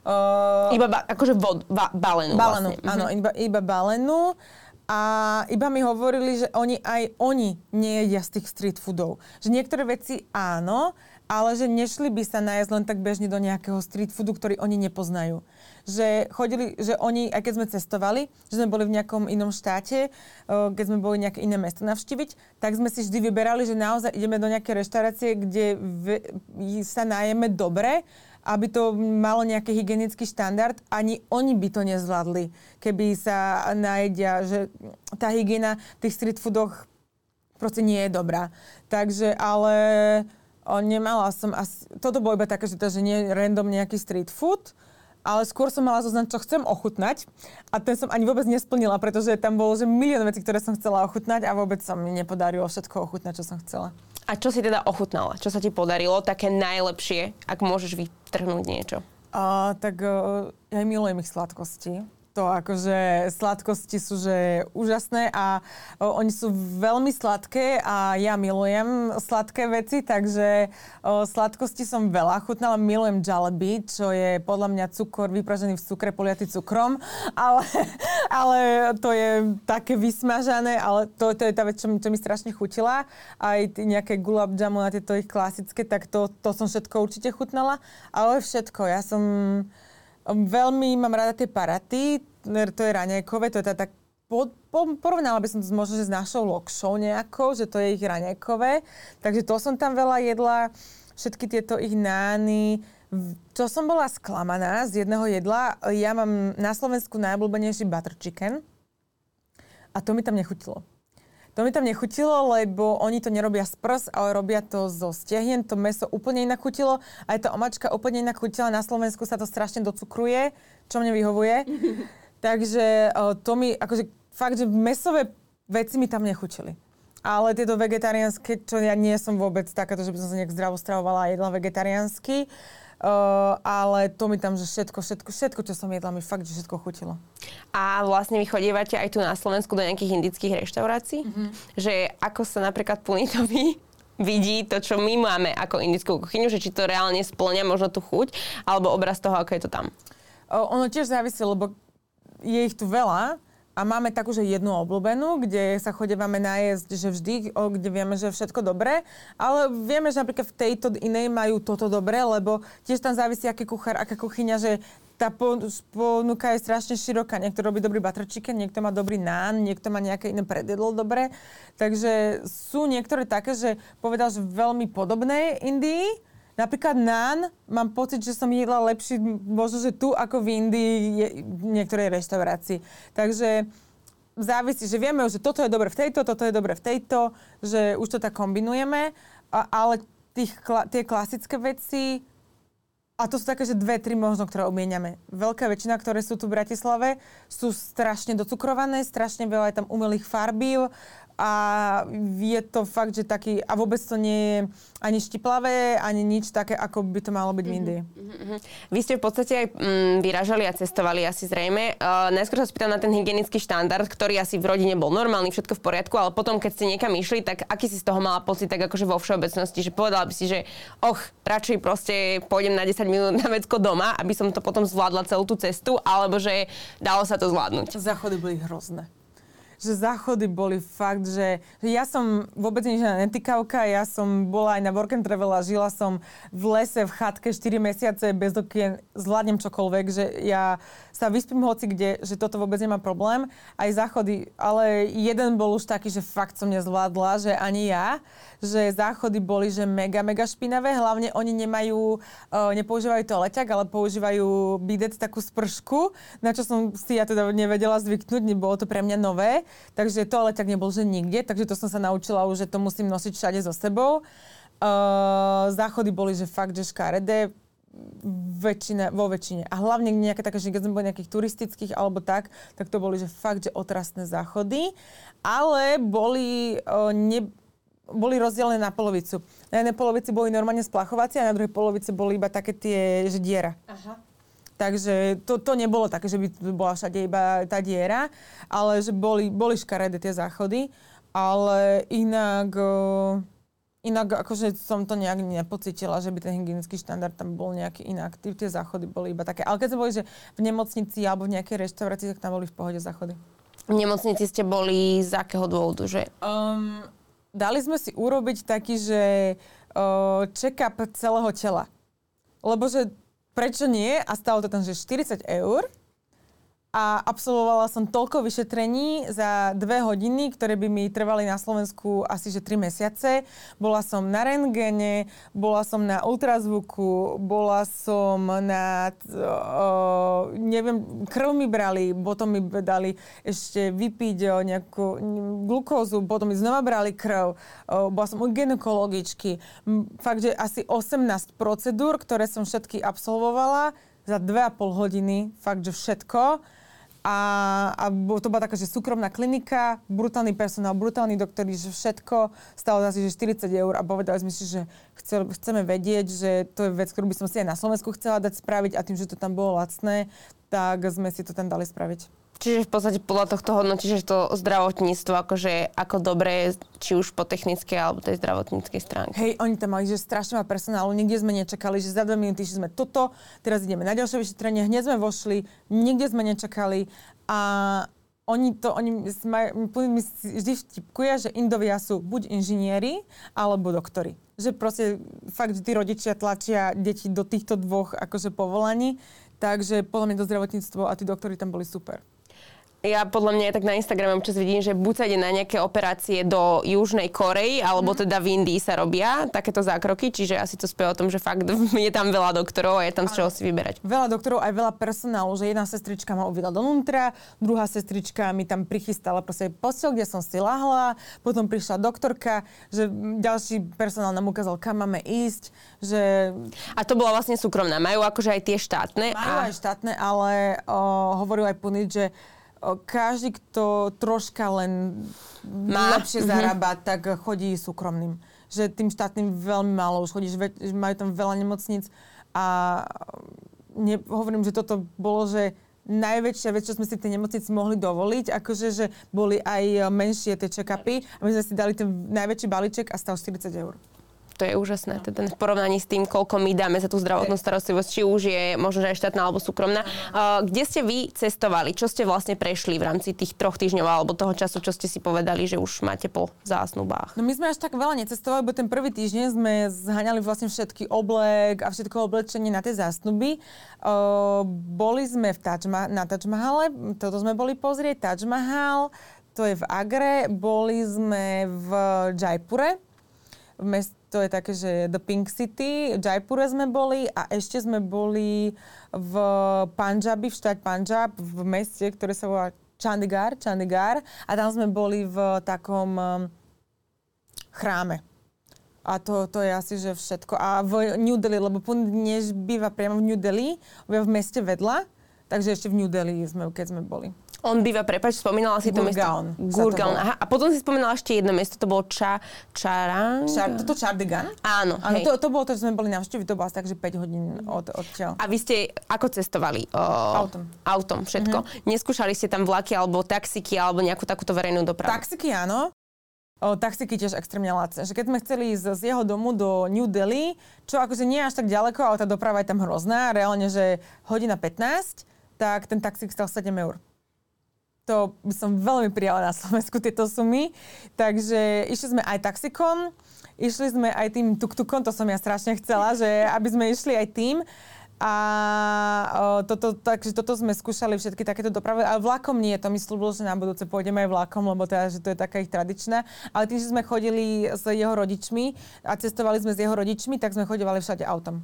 Uh, iba ba, akože vod, ba, balenú, balenú vlastne. áno, mhm. iba, iba balenú. A iba mi hovorili, že oni aj oni nejedia z tých street foodov. Že niektoré veci áno, ale že nešli by sa nájsť len tak bežne do nejakého street foodu, ktorý oni nepoznajú že chodili, že oni, aj keď sme cestovali, že sme boli v nejakom inom štáte, keď sme boli nejaké iné mesto navštíviť, tak sme si vždy vyberali, že naozaj ideme do nejaké reštaurácie, kde sa najeme dobre, aby to malo nejaký hygienický štandard, ani oni by to nezvládli, keby sa najedia, že tá hygiena v tých street foodoch proste nie je dobrá. Takže, ale o, nemala som asi, toto bolo iba také, že, to, že nie random nejaký street food, ale skôr som mala zoznam, čo chcem ochutnať a ten som ani vôbec nesplnila, pretože tam bolo že milión vecí, ktoré som chcela ochutnať a vôbec sa mi nepodarilo všetko ochutnať, čo som chcela. A čo si teda ochutnala? Čo sa ti podarilo? Také najlepšie, ak môžeš vytrhnúť niečo? Uh, tak uh, ja milujem ich sladkosti to akože sladkosti sú že úžasné a o, oni sú veľmi sladké a ja milujem sladké veci, takže o, sladkosti som veľa chutnala. Milujem jalebi, čo je podľa mňa cukor vypražený v cukre poliatý cukrom, ale, ale to je také vysmažané, ale to, to je tá vec, čo, čo mi strašne chutila. Aj nejaké gulab jamu na tieto ich klasické, tak to, to som všetko určite chutnala. Ale všetko, ja som Veľmi mám rada tie paraty, to je raňajkové, to je tak po, po, porovnala by som to možno, že s našou lokšou nejakou, že to je ich raňajkové. Takže to som tam veľa jedla, všetky tieto ich nány. Čo som bola sklamaná z jedného jedla, ja mám na Slovensku najobľúbenejší butter chicken a to mi tam nechutilo. To mi tam nechutilo, lebo oni to nerobia z prs, ale robia to zo stehien. To meso úplne inak chutilo. Aj tá omačka úplne inak chutila. Na Slovensku sa to strašne docukruje, čo mne vyhovuje. Takže to mi, akože fakt, že mesové veci mi tam nechutili. Ale tieto vegetariánske, čo ja nie som vôbec takáto, že by som sa nejak zdravo stravovala a jedla vegetariánsky, Uh, ale to mi tam, že všetko, všetko, všetko, čo som jedla, mi fakt, že všetko chutilo. A vlastne vy chodívate aj tu na Slovensku do nejakých indických reštaurácií? Mm-hmm. Že ako sa napríklad Punitovi vidí to, čo my máme ako indickú kuchyňu, že či to reálne splňa možno tú chuť, alebo obraz toho, ako je to tam? Uh, ono tiež závisí, lebo je ich tu veľa, a máme takú, že jednu obľúbenú, kde sa chodevame najesť, že vždy, o, kde vieme, že všetko dobré, ale vieme, že napríklad v tejto inej majú toto dobré, lebo tiež tam závisí, aký kuchár, aká kuchyňa, že tá ponuka je strašne široká. Niekto robí dobrý butter chicken, niekto má dobrý nán, niekto má nejaké iné predjedlo dobré. Takže sú niektoré také, že povedal, že veľmi podobné Indii, Napríklad nán, mám pocit, že som jedla lepší možno, že tu ako v Indii je, v niektorej reštaurácii. Takže závisí, že vieme, že toto je dobre v tejto, toto je dobre v tejto, že už to tak kombinujeme, a, ale tých, tie klasické veci, a to sú také, že dve, tri možno, ktoré obmieniame. Veľká väčšina, ktoré sú tu v Bratislave, sú strašne docukrované, strašne veľa je tam umelých farbív, a je to fakt, že taký, a vôbec to nie je ani štiplavé, ani nič také, ako by to malo byť v mhm, Indii. Mm-hmm. Vy ste v podstate aj mm, vyražali a cestovali asi zrejme. Uh, najskôr sa spýtam na ten hygienický štandard, ktorý asi v rodine bol normálny, všetko v poriadku, ale potom, keď ste niekam išli, tak aký si z toho mala pocit, tak akože vo všeobecnosti, že povedala by si, že och, radšej proste pôjdem na 10 minút na vecko doma, aby som to potom zvládla celú tú cestu, alebo že dalo sa to zvládnuť. Záchody boli hrozné že záchody boli fakt, že, ja som vôbec nič netýkavka, ja som bola aj na work and travel a žila som v lese, v chatke 4 mesiace bez okien, zvládnem čokoľvek, že ja sa vyspím hoci kde, že toto vôbec nemá problém. Aj záchody, ale jeden bol už taký, že fakt som nezvládla, že ani ja, že záchody boli že mega, mega špinavé. Hlavne oni nemajú, uh, nepoužívajú to leťak, ale používajú bidet, takú spršku, na čo som si ja teda nevedela zvyknúť, nebolo to pre mňa nové. Takže to leťak nebol, že nikde, takže to som sa naučila už, že to musím nosiť všade so sebou. Uh, záchody boli, že fakt, že škaredé väčšina, vo väčšine. A hlavne nejaké také, že keď sme boli nejakých turistických alebo tak, tak to boli, že fakt, že otrasné záchody. Ale boli, uh, ne, boli rozdelené na polovicu. Na jednej polovici boli normálne splachovacie a na druhej polovici boli iba také tie, že diera. Aha. Takže to, to nebolo také, že by bola všade iba tá diera, ale že boli, boli škaredé tie záchody. Ale inak... Inak akože som to nejak nepocitila, že by ten hygienický štandard tam bol nejaký inak. Tie záchody boli iba také. Ale keď sme boli, že v nemocnici alebo v nejakej reštaurácii, tak tam boli v pohode záchody. V nemocnici ste boli z akého dôvodu, že? Um, dali sme si urobiť taký, že uh, check-up celého tela. Lebo že prečo nie? A stalo to tam, že 40 eur a absolvovala som toľko vyšetrení za dve hodiny, ktoré by mi trvali na Slovensku asi že tri mesiace. Bola som na rentgene, bola som na ultrazvuku, bola som na, uh, neviem, krv mi brali, potom mi dali ešte vypiť nejakú glukózu, potom mi znova brali krv, uh, bola som u gynekologičky. Fakt, že asi 18 procedúr, ktoré som všetky absolvovala za 2,5 hodiny, fakt, že všetko a, a to bola taká, že súkromná klinika, brutálny personál, brutálny doktori, že všetko stalo asi že 40 eur a povedali sme si, že chcel, chceme vedieť, že to je vec, ktorú by som si aj na Slovensku chcela dať spraviť a tým, že to tam bolo lacné, tak sme si to tam dali spraviť. Čiže v podstate podľa tohto že to zdravotníctvo akože ako dobré, či už po technickej alebo tej zdravotníckej stránke. Hej, oni tam mali, že strašne má personálu, nikde sme nečakali, že za dve minúty že sme toto, teraz ideme na ďalšie vyšetrenie, hneď sme vošli, nikde sme nečakali a oni to, oni mi vždy vtipkuje, že Indovia sú buď inžinieri, alebo doktori. Že proste fakt, tí rodičia tlačia deti do týchto dvoch akože povolaní, takže podľa mňa to zdravotníctvo a tí doktori tam boli super ja podľa mňa tak na Instagrame občas vidím, že buď sa ide na nejaké operácie do Južnej Korei, alebo mm. teda v Indii sa robia takéto zákroky, čiže asi to spie o tom, že fakt je tam veľa doktorov a je tam z čoho si vyberať. Veľa doktorov aj veľa personálu, že jedna sestrička ma uvidela donútra, druhá sestrička mi tam prichystala proste postel, kde som si lahla, potom prišla doktorka, že ďalší personál nám ukázal, kam máme ísť, že... A to bola vlastne súkromná. Majú akože aj tie štátne? Majú a... aj štátne, ale o, hovoril aj Punit, že každý, kto troška len Má. lepšie mm-hmm. zarába, tak chodí súkromným. Že tým štátnym veľmi málo už chodí, že majú tam veľa nemocníc a ne, hovorím, že toto bolo, že najväčšia vec, čo sme si tie nemocnici mohli dovoliť, akože, že boli aj menšie tie check-upy a my sme si dali ten najväčší balíček a stal 40 eur to je úžasné. Teda v porovnaní s tým, koľko my dáme za tú zdravotnú starostlivosť, či už je možno aj štátna alebo súkromná. Kde ste vy cestovali? Čo ste vlastne prešli v rámci tých troch týždňov alebo toho času, čo ste si povedali, že už máte po zásnubách? No my sme až tak veľa necestovali, bo ten prvý týždeň sme zhaňali vlastne všetky oblek a všetko oblečenie na tie zásnuby. Boli sme v Taj na Taj Mahale, toto sme boli pozrieť, Taj to je v Agre, boli sme v Jaipure, v mest, to je také, že The Pink City, Jaipure sme boli a ešte sme boli v Punjabi, v štát Punjab, v meste, ktoré sa volá Chandigarh, Chandigarh a tam sme boli v takom um, chráme. A to, to je asi, že všetko. A v New Delhi, lebo Pund dnes býva priamo v New Delhi, v meste vedľa, takže ešte v New Delhi sme, keď sme boli. On býva, prepač, spomínala si to mesto. Gurgaon. Aha. A potom si spomínala ešte jedno mesto, to bolo Ča, Čarang. Čar, toto Čardigan? Áno, Áno, to, to bolo to, že sme boli navštíviť, to bolo asi tak, že 5 hodín od, odtiaľ. A vy ste ako cestovali? O, autom. Autom, všetko. Mm-hmm. Neskúšali ste tam vlaky alebo taxiky alebo nejakú takúto verejnú dopravu? Taxiky áno. O, taxiky tiež extrémne lacné. Že keď sme chceli ísť z jeho domu do New Delhi, čo akože nie je až tak ďaleko, ale tá doprava je tam hrozná, reálne, že hodina 15, tak ten taxík stal 7 eur to by som veľmi prijala na Slovensku tieto sumy. Takže išli sme aj taxikom, išli sme aj tým tuktukom, to som ja strašne chcela, že aby sme išli aj tým. A o, toto, takže toto sme skúšali všetky takéto dopravy. Ale vlakom nie, to mi slúbilo, že na budúce pôjdeme aj vlakom, lebo teda, že to je taká ich tradičná. Ale tým, že sme chodili s jeho rodičmi a cestovali sme s jeho rodičmi, tak sme chodívali všade autom.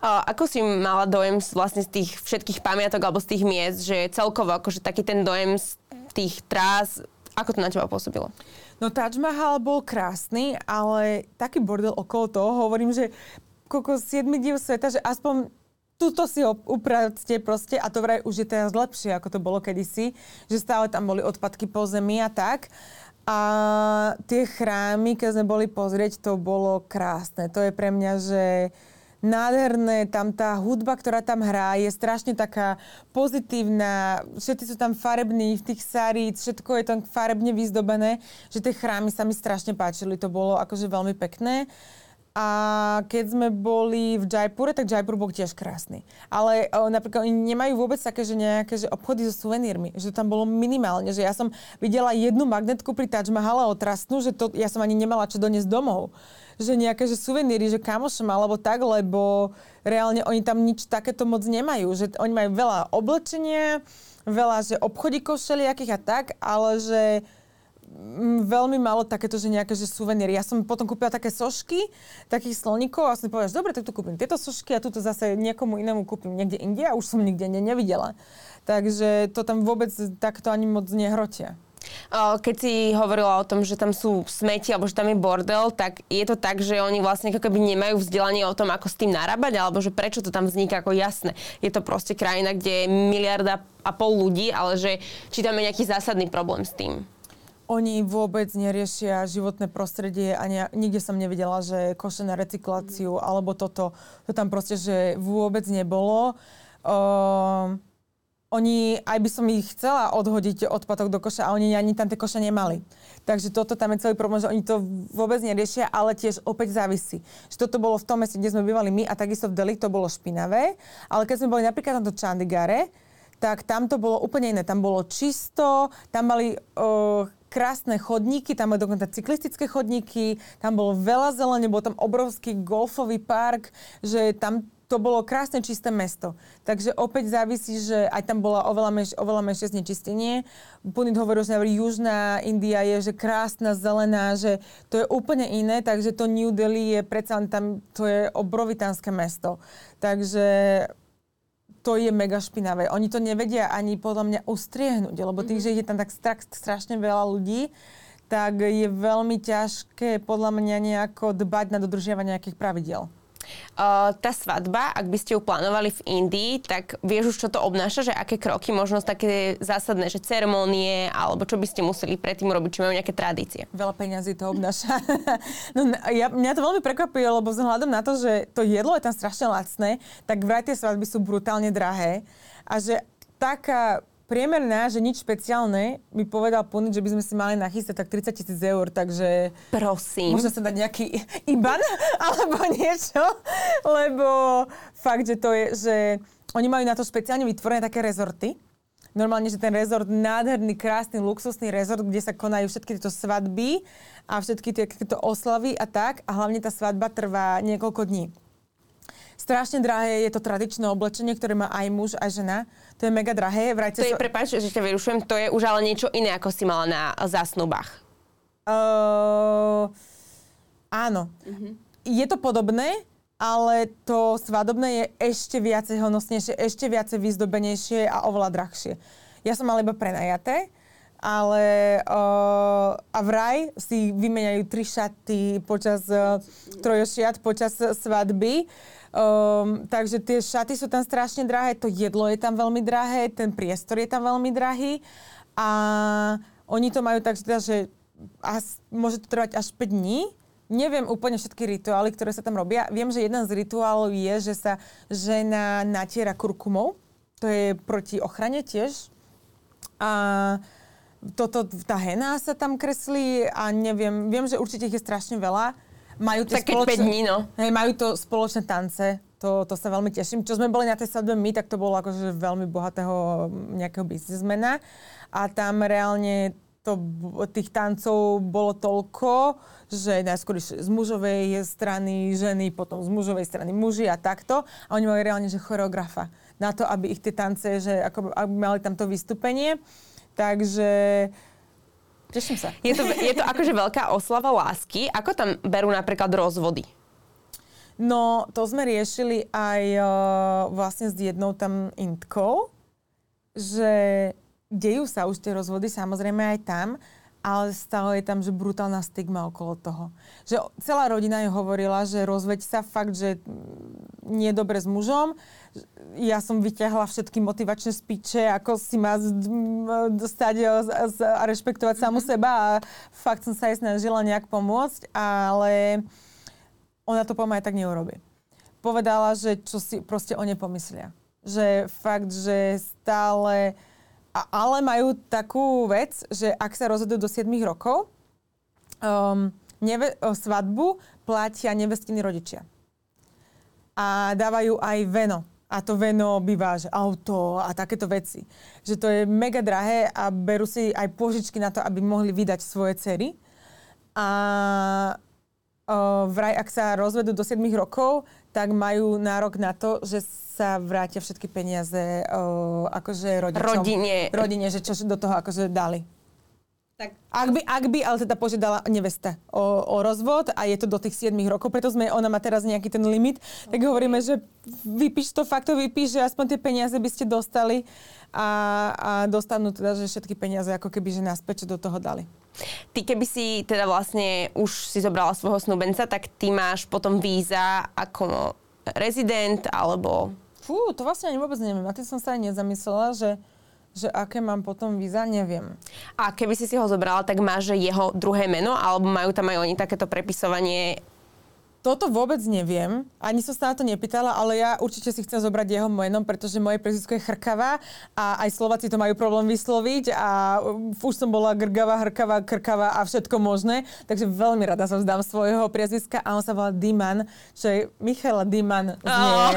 A ako si mala dojem vlastne z tých všetkých pamiatok alebo z tých miest, že celkovo akože taký ten dojem z tých trás, ako to na teba pôsobilo? No Taj Mahal bol krásny, ale taký bordel okolo toho, hovorím, že koľko 7 div sveta, že aspoň tuto si ho upravte proste a to vraj už je teraz lepšie, ako to bolo kedysi, že stále tam boli odpadky po zemi a tak. A tie chrámy, keď sme boli pozrieť, to bolo krásne. To je pre mňa, že nádherné, tam tá hudba, ktorá tam hrá, je strašne taká pozitívna, všetci sú tam farební v tých sarít, všetko je tam farebne vyzdobené, že tie chrámy sa mi strašne páčili, to bolo akože veľmi pekné. A keď sme boli v Jaipure, tak Jaipur bol tiež krásny. Ale o, napríklad oni nemajú vôbec také, že nejaké že obchody so suvenírmi. Že tam bolo minimálne. Že ja som videla jednu magnetku pri Taj Mahale otrastnú, že to, ja som ani nemala čo doniesť domov. Že nejaké že suveníry, že kamošom alebo tak, lebo reálne oni tam nič takéto moc nemajú. Že oni majú veľa oblečenia, veľa že obchodíkov všelijakých a tak, ale že veľmi malo takéto, že nejaké že suveníry. Ja som potom kúpila také sošky, takých sloníkov a som povedala, že dobre, tak tu kúpim tieto sošky a tuto zase niekomu inému kúpim niekde inde a už som nikde ne, nevidela. Takže to tam vôbec takto ani moc nehrotia. Keď si hovorila o tom, že tam sú smeti alebo že tam je bordel, tak je to tak, že oni vlastne ako keby nemajú vzdelanie o tom, ako s tým narábať, alebo že prečo to tam vzniká ako jasné. Je to proste krajina, kde je miliarda a pol ľudí, ale že či tam je nejaký zásadný problém s tým. Oni vôbec neriešia životné prostredie a ne, nikde som nevidela, že koše na recykláciu alebo toto. To tam proste, že vôbec nebolo. Uh, oni, aj by som ich chcela odhodiť odpadok do koša a oni ani tam tie koše nemali. Takže toto tam je celý problém, že oni to vôbec neriešia, ale tiež opäť závisí. Že toto bolo v tom meste, kde sme bývali my a takisto v Delhi to bolo špinavé, ale keď sme boli napríklad na to Chandigare, tak tam to bolo úplne iné. Tam bolo čisto, tam mali uh, krásne chodníky, tam boli dokonca cyklistické chodníky, tam bolo veľa zelene, bol tam obrovský golfový park, že tam to bolo krásne čisté mesto. Takže opäť závisí, že aj tam bola oveľa, menš, oveľa menšie znečistenie. Punit hovoril, že južná India je že krásna, zelená, že to je úplne iné, takže to New Delhi je predsa tam, to je obrovitánske mesto. Takže to je mega špinavé. Oni to nevedia ani podľa mňa ustriehnúť, lebo tým, mm-hmm. že je tam tak stra- strašne veľa ľudí, tak je veľmi ťažké podľa mňa nejako dbať na dodržiavanie nejakých pravidel. Uh, tá svadba, ak by ste ju plánovali v Indii, tak vieš už, čo to obnáša, že aké kroky, možno také zásadné, že ceremonie, alebo čo by ste museli predtým robiť, či majú nejaké tradície? Veľa peňazí to obnáša. no, ja, mňa to veľmi prekvapuje, lebo vzhľadom na to, že to jedlo je tam strašne lacné, tak vraj tie svadby sú brutálne drahé a že taká priemerná, že nič špeciálne, mi povedal Punit, že by sme si mali nachystať tak 30 tisíc eur, takže... Prosím. Môžem sa dať nejaký IBAN alebo niečo, lebo fakt, že to je, že oni majú na to špeciálne vytvorené také rezorty, normálne, že ten rezort, nádherný, krásny, luxusný rezort, kde sa konajú všetky tieto svadby a všetky tieto oslavy a tak. A hlavne tá svadba trvá niekoľko dní. Strašne drahé je to tradičné oblečenie, ktoré má aj muž, aj žena. To je mega drahé. Vrajte to je, so... prepáč, že ťa vyrušujem, to je už ale niečo iné, ako si mala na zásnubách. Uh, áno. Uh-huh. Je to podobné, ale to svadobné je ešte viacej honosnejšie, ešte viacej vyzdobenejšie a oveľa drahšie. Ja som mala iba prenajaté, ale uh, a vraj si vymeniajú tri šaty počas uh, trojošiat počas svadby. Um, takže tie šaty sú tam strašne drahé, to jedlo je tam veľmi drahé, ten priestor je tam veľmi drahý a oni to majú tak, že as, môže to trvať až 5 dní. Neviem úplne všetky rituály, ktoré sa tam robia. Viem, že jeden z rituálov je, že sa žena natiera kurkumou. To je proti ochrane tiež. A toto, tá hena sa tam kreslí a neviem, viem, že určite ich je strašne veľa majú tie spoločné, 5 dní, no. Hej, majú to spoločné tance, to, to sa veľmi teším. Čo sme boli na tej svadbe my, tak to bolo akože veľmi bohatého nejakého biznismena a tam reálne to, tých tancov bolo toľko, že najskôr z mužovej strany ženy, potom z mužovej strany muži a takto. A oni mali reálne, že choreografa na to, aby ich tie tance, že ako, aby mali tam to vystúpenie. Takže teším sa. Je to, je to akože veľká oslava lásky. Ako tam berú napríklad rozvody? No, to sme riešili aj uh, vlastne s jednou tam intkou, že dejú sa už tie rozvody, samozrejme aj tam, ale stále je tam, že brutálna stigma okolo toho. Že celá rodina jej hovorila, že rozveď sa fakt, že nie je dobre s mužom. Ja som vyťahla všetky motivačné spíče, ako si má dostať a rešpektovať mm-hmm. samu seba a fakt som sa jej snažila nejak pomôcť, ale ona to pomaly tak neurobi. Povedala, že čo si proste o ne pomyslia. Že fakt, že stále a, ale majú takú vec, že ak sa rozhodujú do 7 rokov, um, neve, o svadbu platia nevestiny rodičia. A dávajú aj veno. A to veno býva, že auto a takéto veci. Že to je mega drahé a berú si aj požičky na to, aby mohli vydať svoje cery. A o, vraj, ak sa rozvedú do 7 rokov, tak majú nárok na to, že sa vrátia všetky peniaze uh, akože rodičom. Rodine. Rodine, že čo do toho akože dali. Tak. Ak by, ak by ale teda požiadala nevesta o, o rozvod a je to do tých 7 rokov, preto sme, ona má teraz nejaký ten limit, tak hovoríme, že vypíš to, fakt to vypíš, že aspoň tie peniaze by ste dostali a, a dostanú teda, že všetky peniaze ako keby, že naspäť, čo do toho dali. Ty keby si teda vlastne už si zobrala svojho snúbenca, tak ty máš potom víza ako rezident alebo Fú, to vlastne ani vôbec neviem. Na tým som sa aj nezamyslela, že, že aké mám potom víza, neviem. A keby si si ho zobrala, tak máš jeho druhé meno, alebo majú tam aj oni takéto prepisovanie toto vôbec neviem. Ani som sa na to nepýtala, ale ja určite si chcem zobrať jeho menom, pretože moje prezvisko je Chrkava a aj Slováci to majú problém vysloviť a už som bola Grgava, Hrkava, Krkava a všetko možné. Takže veľmi rada som vzdám svojho priezviska a on sa volá Diman, čo je Michaela Diman. Oh.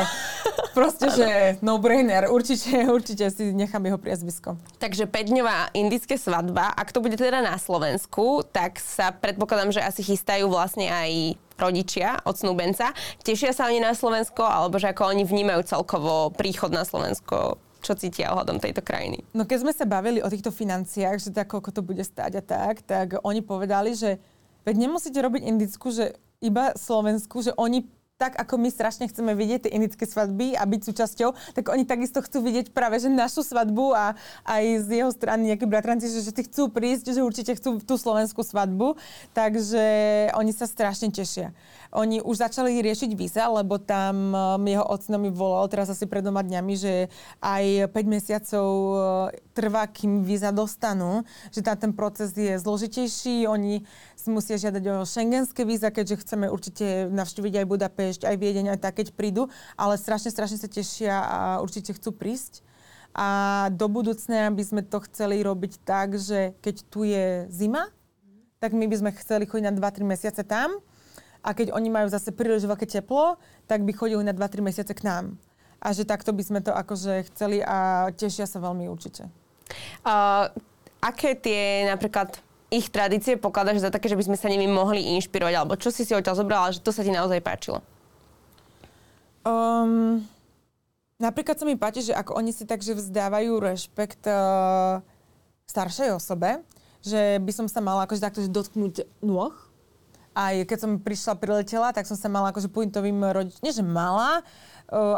Proste, že no-brainer. Určite, určite si nechám jeho priezvisko. Takže 5-dňová indická svadba. Ak to bude teda na Slovensku, tak sa predpokladám, že asi chystajú vlastne aj rodičia od snúbenca. Tešia sa oni na Slovensko, alebo že ako oni vnímajú celkovo príchod na Slovensko? Čo cítia ohľadom tejto krajiny? No keď sme sa bavili o týchto financiách, že tak, koľko to bude stáť a tak, tak oni povedali, že veď nemusíte robiť indickú, že iba Slovensku, že oni tak ako my strašne chceme vidieť tie indické svadby a byť súčasťou, tak oni takisto chcú vidieť práve že našu svadbu a aj z jeho strany nejakí bratranci, že, že chcú prísť, že určite chcú tú slovenskú svadbu. Takže oni sa strašne tešia. Oni už začali riešiť víza, lebo tam um, jeho ocno mi volal teraz asi pred doma dňami, že aj 5 mesiacov uh, trvá, kým víza dostanú, že tam ten proces je zložitejší, oni si musia žiadať o šengenské víza, keďže chceme určite navštíviť aj Budapešť, aj Viedeň, aj tak, keď prídu, ale strašne, strašne sa tešia a určite chcú prísť. A do budúcna by sme to chceli robiť tak, že keď tu je zima, tak my by sme chceli chodiť na 2-3 mesiace tam a keď oni majú zase príliš veľké teplo, tak by chodili na 2-3 mesiace k nám. A že takto by sme to akože chceli a tešia sa veľmi určite. Uh, aké tie napríklad ich tradície pokladaš za také, že by sme sa nimi mohli inšpirovať? Alebo čo si si odtiaľ zobrala, že to sa ti naozaj páčilo? Um, napríklad sa mi páči, že ako oni si takže vzdávajú rešpekt uh, staršej osobe, že by som sa mala akože takto dotknúť nôh, aj keď som prišla, priletela, tak som sa mala akože pointovým rodičom, nie že mala,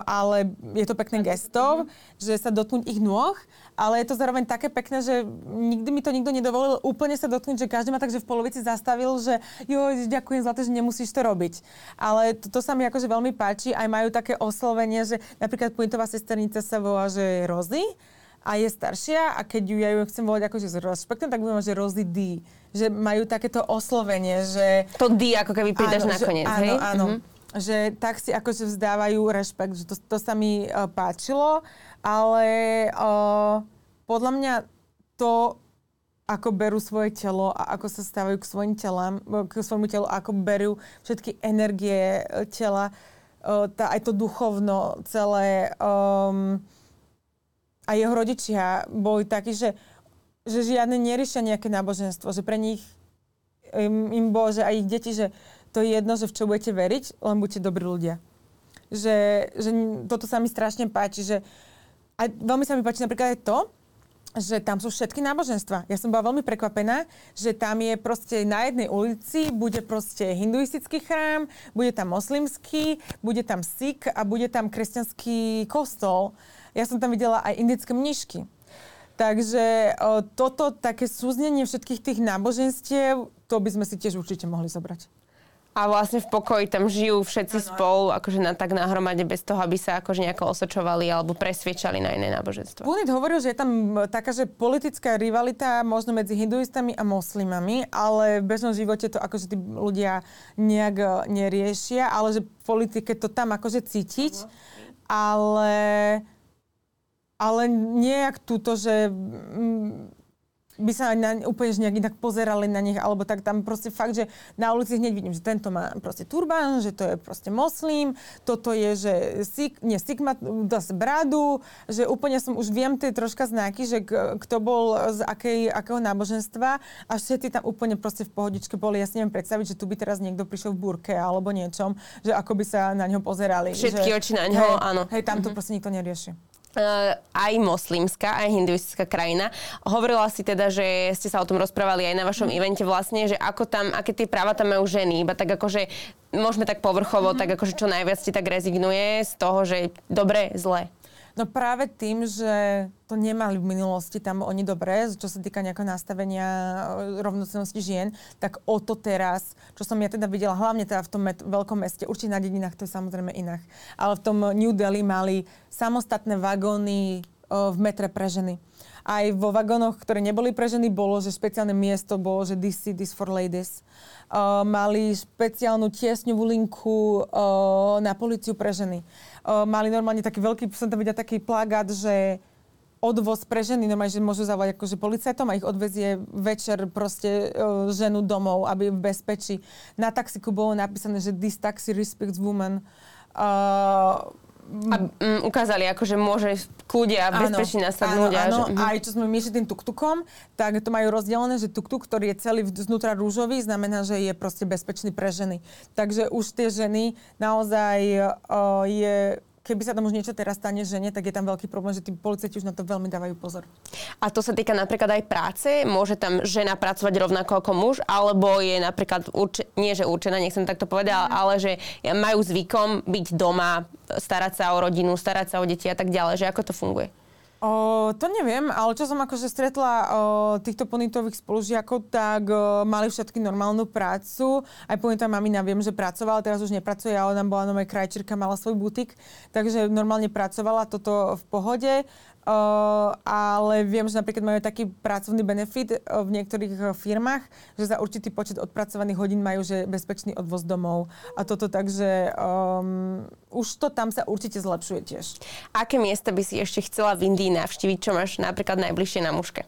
ale je to pekné gesto, že sa dotknúť ich nôh, ale je to zároveň také pekné, že nikdy mi to nikto nedovolil úplne sa dotknúť, že každý ma takže v polovici zastavil, že jo, ďakujem za to, že nemusíš to robiť. Ale to, to sa mi akože veľmi páči, aj majú také oslovenie, že napríklad pointová sesternica sa volá, že Rozy, a je staršia a keď ju ja ju chcem volať akože s rešpektom, tak budem že Rozy D. Že majú takéto oslovenie, že... To D ako keby pridaš nakoniec, áno, hej? Áno, mm-hmm. Že tak si akože vzdávajú rešpekt, že to, to sa mi uh, páčilo, ale uh, podľa mňa to, ako berú svoje telo a ako sa stávajú k svojim telám, k svojmu telu, ako berú všetky energie e, tela, uh, tá, aj to duchovno celé, um, a jeho rodičia boli takí, že že žiadne neriešia nejaké náboženstvo, že pre nich im, im bolo, že ich deti, že to je jedno, že v čo budete veriť, len buďte dobrí ľudia. Že, že toto sa mi strašne páči, že a veľmi sa mi páči napríklad aj to, že tam sú všetky náboženstva. Ja som bola veľmi prekvapená, že tam je proste na jednej ulici, bude proste hinduistický chrám, bude tam moslimský, bude tam Sikh a bude tam kresťanský kostol. Ja som tam videla aj indické mnišky. Takže o, toto také súznenie všetkých tých náboženstiev, to by sme si tiež určite mohli zobrať. A vlastne v pokoji tam žijú všetci ano. spolu, akože na tak nahromade, bez toho, aby sa akože nejako osočovali alebo presviečali na iné náboženstvo. Punit hovoril, že je tam taká, že politická rivalita možno medzi hinduistami a moslimami, ale v bežnom živote to akože tí ľudia nejak e, neriešia, ale že v politike to tam akože cítiť, ale ale nejak túto, že by sa na, úplne nejak inak pozerali na nich, alebo tak tam proste fakt, že na ulici hneď vidím, že tento má proste turban, že to je proste moslim, toto je, že sik, nie, sik má zase bradu, že úplne som už viem tie troška znaky, že kto bol z akej, akého náboženstva a všetci tam úplne proste v pohodičke boli. Ja si neviem predstaviť, že tu by teraz niekto prišiel v burke alebo niečom, že ako by sa na ňo pozerali. Všetky že, oči na ňo, hej, áno. Hej, tam to mm-hmm. proste nikto nerieši. Uh, aj moslimská, aj hinduistická krajina. Hovorila si teda, že ste sa o tom rozprávali aj na vašom mm. evente vlastne, že ako tam, aké tie práva tam majú ženy, iba tak akože môžeme tak povrchovo, mm. tak akože čo najviac ti tak rezignuje z toho, že dobre, zle. No práve tým, že to nemali v minulosti tam oni dobré, čo sa týka nejakého nastavenia e, rovnocenosti žien, tak o to teraz, čo som ja teda videla, hlavne teda v tom met- veľkom meste, určite na dedinách to je samozrejme inak, ale v tom New Delhi mali samostatné vagóny v metre pre ženy. Aj vo vagónoch, ktoré neboli pre ženy, bolo, že špeciálne miesto bolo, že this is for ladies. Uh, mali špeciálnu tiesňovú linku uh, na policiu pre ženy. Mali normálne taký veľký, som tam videla taký plagát, že odvoz pre ženy, normálne, že môžu zavolať akože policajtom a ich odvezie večer proste uh, ženu domov, aby v bezpečí. Na taxiku bolo napísané, že this taxi respects woman. Uh, a mm, ukázali, ako, že môže kľude a bezpečne nasadnúť. Áno, áno. Že, mm. aj čo sme myšli tým tuktukom, tak to majú rozdelené, že tuktuk, ktorý je celý znútra rúžový, znamená, že je proste bezpečný pre ženy. Takže už tie ženy naozaj uh, je keby sa tam už niečo teraz stane žene, tak je tam veľký problém, že tí policajti už na to veľmi dávajú pozor. A to sa týka napríklad aj práce? Môže tam žena pracovať rovnako ako muž? Alebo je napríklad, urč- nie že určená, nechcem takto povedať, mm. ale že majú zvykom byť doma, starať sa o rodinu, starať sa o deti a tak ďalej. Že ako to funguje? O, to neviem, ale čo som akože stretla o, týchto ponitových spolužiakov, tak o, mali všetky normálnu prácu. Aj ponitá mamina viem, že pracovala, teraz už nepracuje, ale nám bola nové krajčírka, mala svoj butik, takže normálne pracovala, toto v pohode. Ale viem, že napríklad majú taký pracovný benefit uh, v niektorých uh, firmách, že za určitý počet odpracovaných hodín majú že bezpečný odvoz domov. A toto takže um, už to tam sa určite zlepšuje tiež. Aké miesta by si ešte chcela v Indii navštíviť, čo máš napríklad najbližšie na muške?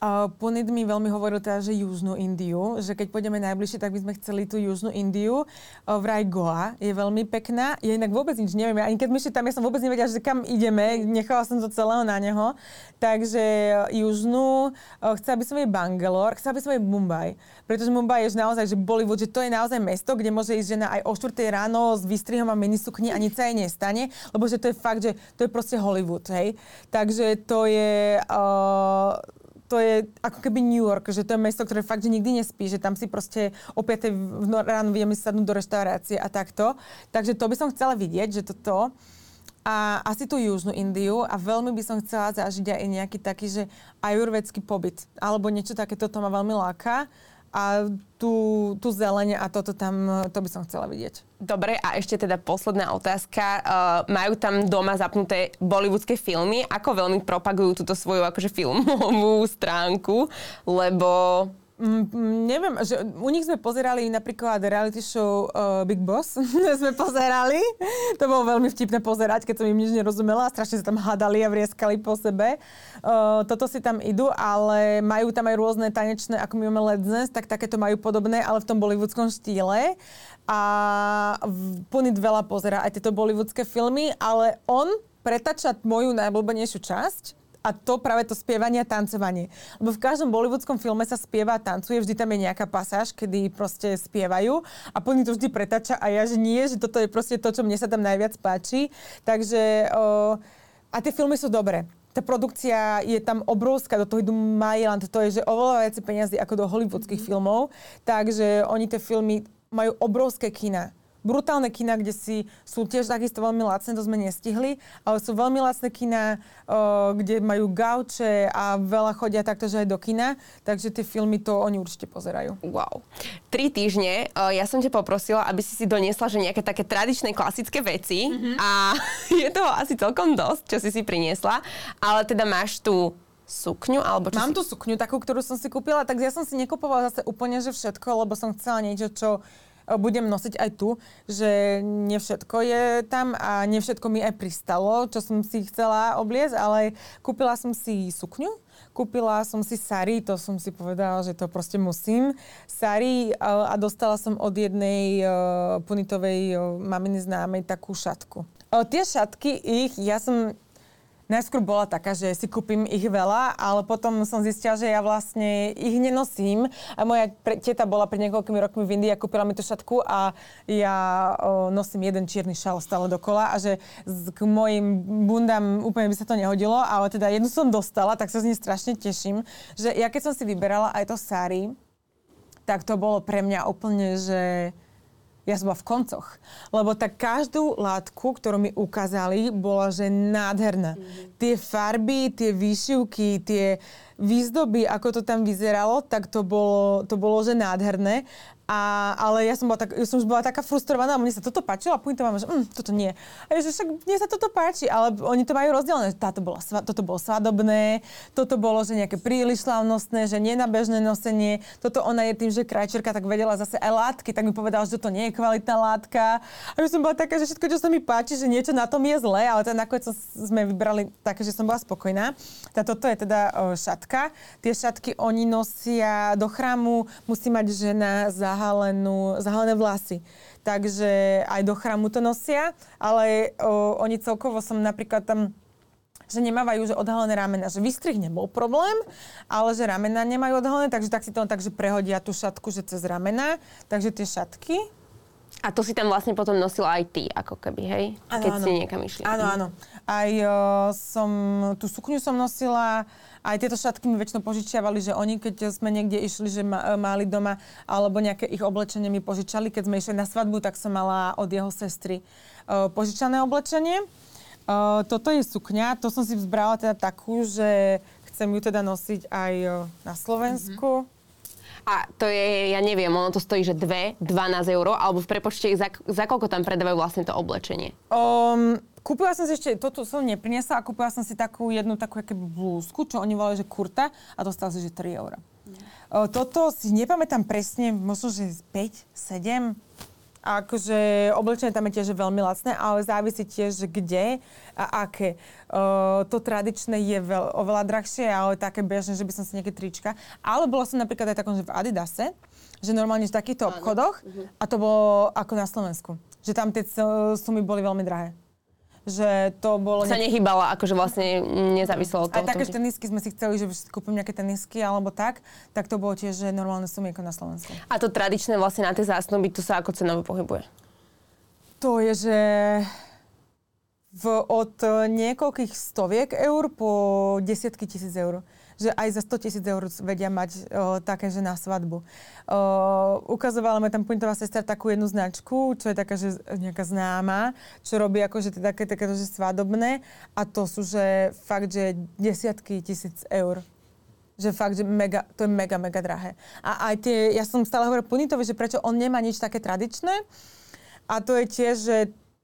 Uh, Punit mi veľmi hovoril teda, že Južnú Indiu, že keď pôjdeme najbližšie, tak by sme chceli tú Južnú Indiu. Uh, vraj Goa je veľmi pekná. Ja inak vôbec nič neviem. Ani keď my tam, ja som vôbec nevedela, že kam ideme. Nechala som to celého na neho. Takže uh, Južnú, uh, chcela by som jej Bangalore, chcela by som jej Mumbai. Pretože Mumbai je naozaj, že Bollywood, že to je naozaj mesto, kde môže ísť žena aj o 4 ráno s výstrihom a minisukni a nič sa jej nestane. Lebo že to je fakt, že to je proste Hollywood, hej. Takže to je... Uh, to je ako keby New York, že to je mesto, ktoré fakt, že nikdy nespí, že tam si proste o 5 no, ráno vieme sadnúť do reštaurácie a takto. Takže to by som chcela vidieť, že toto. A asi tú južnú Indiu a veľmi by som chcela zažiť aj nejaký taký, že ajurvedský pobyt. Alebo niečo takéto, to ma veľmi láka a tú, tú zelene a toto tam, to by som chcela vidieť. Dobre, a ešte teda posledná otázka. Uh, majú tam doma zapnuté bollywoodske filmy? Ako veľmi propagujú túto svoju akože filmovú stránku? Lebo Mm, mm, neviem, že u nich sme pozerali napríklad reality show uh, Big Boss. sme pozerali. To bolo veľmi vtipné pozerať, keď som im nič nerozumela. Strašne sa tam hadali a vrieskali po sebe. Uh, toto si tam idú, ale majú tam aj rôzne tanečné, ako my máme Let's Dance, tak takéto majú podobné, ale v tom bollywoodskom štýle. A Punit veľa pozera aj tieto bollywoodske filmy, ale on pretača moju najblbenejšiu časť a to práve to spievanie a tancovanie. Lebo v každom bollywoodskom filme sa spieva a tancuje, vždy tam je nejaká pasáž, kedy proste spievajú a plný to vždy pretača a ja, že nie, že toto je proste to, čo mne sa tam najviac páči. Takže o, a tie filmy sú dobré tá produkcia je tam obrovská, do toho idú Mailand, to je že oveľa viac peniazy ako do hollywoodských mm-hmm. filmov, takže oni tie filmy majú obrovské kina brutálne kina, kde si sú tiež takisto veľmi lacné, to sme nestihli, ale sú veľmi lacné kina, kde majú gauče a veľa chodia takto, že aj do kina, takže tie filmy to oni určite pozerajú. Wow. Tri týždne, ja som ťa poprosila, aby si si doniesla, že nejaké také tradičné klasické veci mm-hmm. a je toho asi celkom dosť, čo si si priniesla, ale teda máš tu sukňu? Alebo čo Mám si... tú sukňu, takú, ktorú som si kúpila, tak ja som si nekupovala zase úplne, že všetko, lebo som chcela niečo, čo budem nosiť aj tu, že nie všetko je tam a nie všetko mi aj pristalo, čo som si chcela obliecť, ale kúpila som si sukňu, kúpila som si sari, to som si povedala, že to proste musím. Sari a dostala som od jednej punitovej maminy známej takú šatku. Tie šatky ich, ja som najskôr bola taká, že si kúpim ich veľa, ale potom som zistila, že ja vlastne ich nenosím. A moja pre, teta bola pred niekoľkými rokmi v Indii a kúpila mi tú šatku a ja o, nosím jeden čierny šal stále dokola a že k mojim bundám úplne by sa to nehodilo, ale teda jednu som dostala, tak sa z nej strašne teším, že ja keď som si vyberala aj to sari, tak to bolo pre mňa úplne, že ja som bola v koncoch. Lebo tak každú látku, ktorú mi ukázali, bola, že nádherná. Mm-hmm. Tie farby, tie výšivky, tie výzdoby, ako to tam vyzeralo, tak to bolo, to bolo že nádherné. A, ale ja som, bola tak, ja som už bola taká frustrovaná, mne sa toto páčilo a to mám, že mm, toto nie. A ja, že však mne sa toto páči, ale oni to majú rozdelené. Táto bola, toto bolo svadobné, toto bolo, že nejaké príliš slavnostné, že nie nosenie. Toto ona je tým, že krajčerka tak vedela zase aj látky, tak mi povedala, že toto nie je kvalitná látka. A ja som bola taká, že všetko, čo sa mi páči, že niečo na tom je zlé, ale teda nakoniec sme vybrali také, že som bola spokojná. Tá, toto je teda šatka. Tie šatky oni nosia do chrámu, musí mať žena za zahalenú, zahalené vlasy. Takže aj do chrámu to nosia, ale o, oni celkovo som napríklad tam že nemávajú že odhalené ramena, že vystrih nebol problém, ale že ramena nemajú odhalené, takže tak si to takže prehodia tú šatku, že cez ramena, takže tie šatky. A to si tam vlastne potom nosila aj ty, ako keby, hej? Ano, Keď ano. si niekam išli. Áno, áno. Aj o, som, tú sukňu som nosila, aj tieto šatky mi väčšinou požičiavali, že oni, keď sme niekde išli, že ma, mali doma, alebo nejaké ich oblečenie mi požičali. Keď sme išli na svadbu, tak som mala od jeho sestry uh, požičané oblečenie. Uh, toto je sukňa, to som si vzbrala teda takú, že chcem ju teda nosiť aj na Slovensku. Mm-hmm. A to je, ja neviem, ono to stojí, že 2, 12 eur, alebo v prepočte, za, za koľko tam predávajú vlastne to oblečenie? Um, Kúpila som si ešte, toto som nepriniesla a kúpila som si takú jednu takú aké blúzku, čo oni volajú, že kurta a dostala si, že 3 eur. Mm. Toto si nepamätám presne, možno, že 5, 7. A akože oblečenie tam je tiež veľmi lacné, ale závisí tiež, kde a aké. Uh, to tradičné je veľ, oveľa drahšie, ale také bežné, že by som si nejaké trička. Ale bola som napríklad aj takom, že v Adidase, že normálne v takýchto obchodoch mhm. a to bolo ako na Slovensku. Že tam tie sumy boli veľmi drahé že to bolo... Sa nechybala, akože vlastne nezáviselo od toho. A také tenisky sme si chceli, že kúpim nejaké tenisky alebo tak, tak to bolo tiež, že normálne sumy ako na Slovensku. A to tradičné vlastne na tie zásnuby, to sa ako cenovo pohybuje? To je, že v, od niekoľkých stoviek eur po desiatky tisíc eur že aj za 100 tisíc eur vedia mať o, také, že na svadbu. O, ukazovala mi tam pointová sestra takú jednu značku, čo je taká, že nejaká známa, čo robí akože také, také, že svadobné a to sú, že fakt, že desiatky tisíc eur že fakt, že mega, to je mega, mega drahé. A aj tie, ja som stále hovorila Punitovi, že prečo on nemá nič také tradičné. A to je tiež, že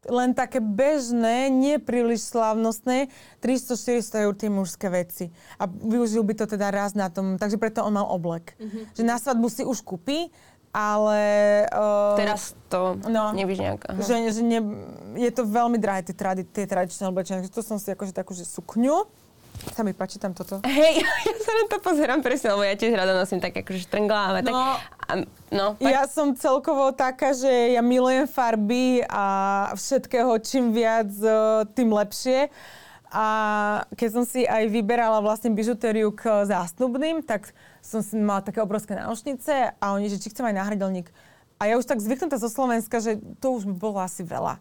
len také bežné, nie príliš slávnostné, 300-400 eur tie mužské veci. A využil by to teda raz na tom, takže preto on mal oblek. Mm-hmm. Že na svadbu si už kúpi, ale... Uh, Teraz to no, nevíš nejak. Aha. Že, že ne, je to veľmi drahé, tie, tradi, tie tradičné oblečenia. To som si akože takú, že sukňu sa mi páči tam toto. Hej, ja sa na to pozerám presne, lebo ja tiež rada nosím tak akože štrnglá. No, tak, a, no, tak. Ja som celkovo taká, že ja milujem farby a všetkého čím viac, tým lepšie. A keď som si aj vyberala vlastne bižutériu k zásnubným, tak som si mala také obrovské náušnice a oni, že či chcem aj náhradelník. A ja už tak zvyknutá zo Slovenska, že to už by bolo asi veľa.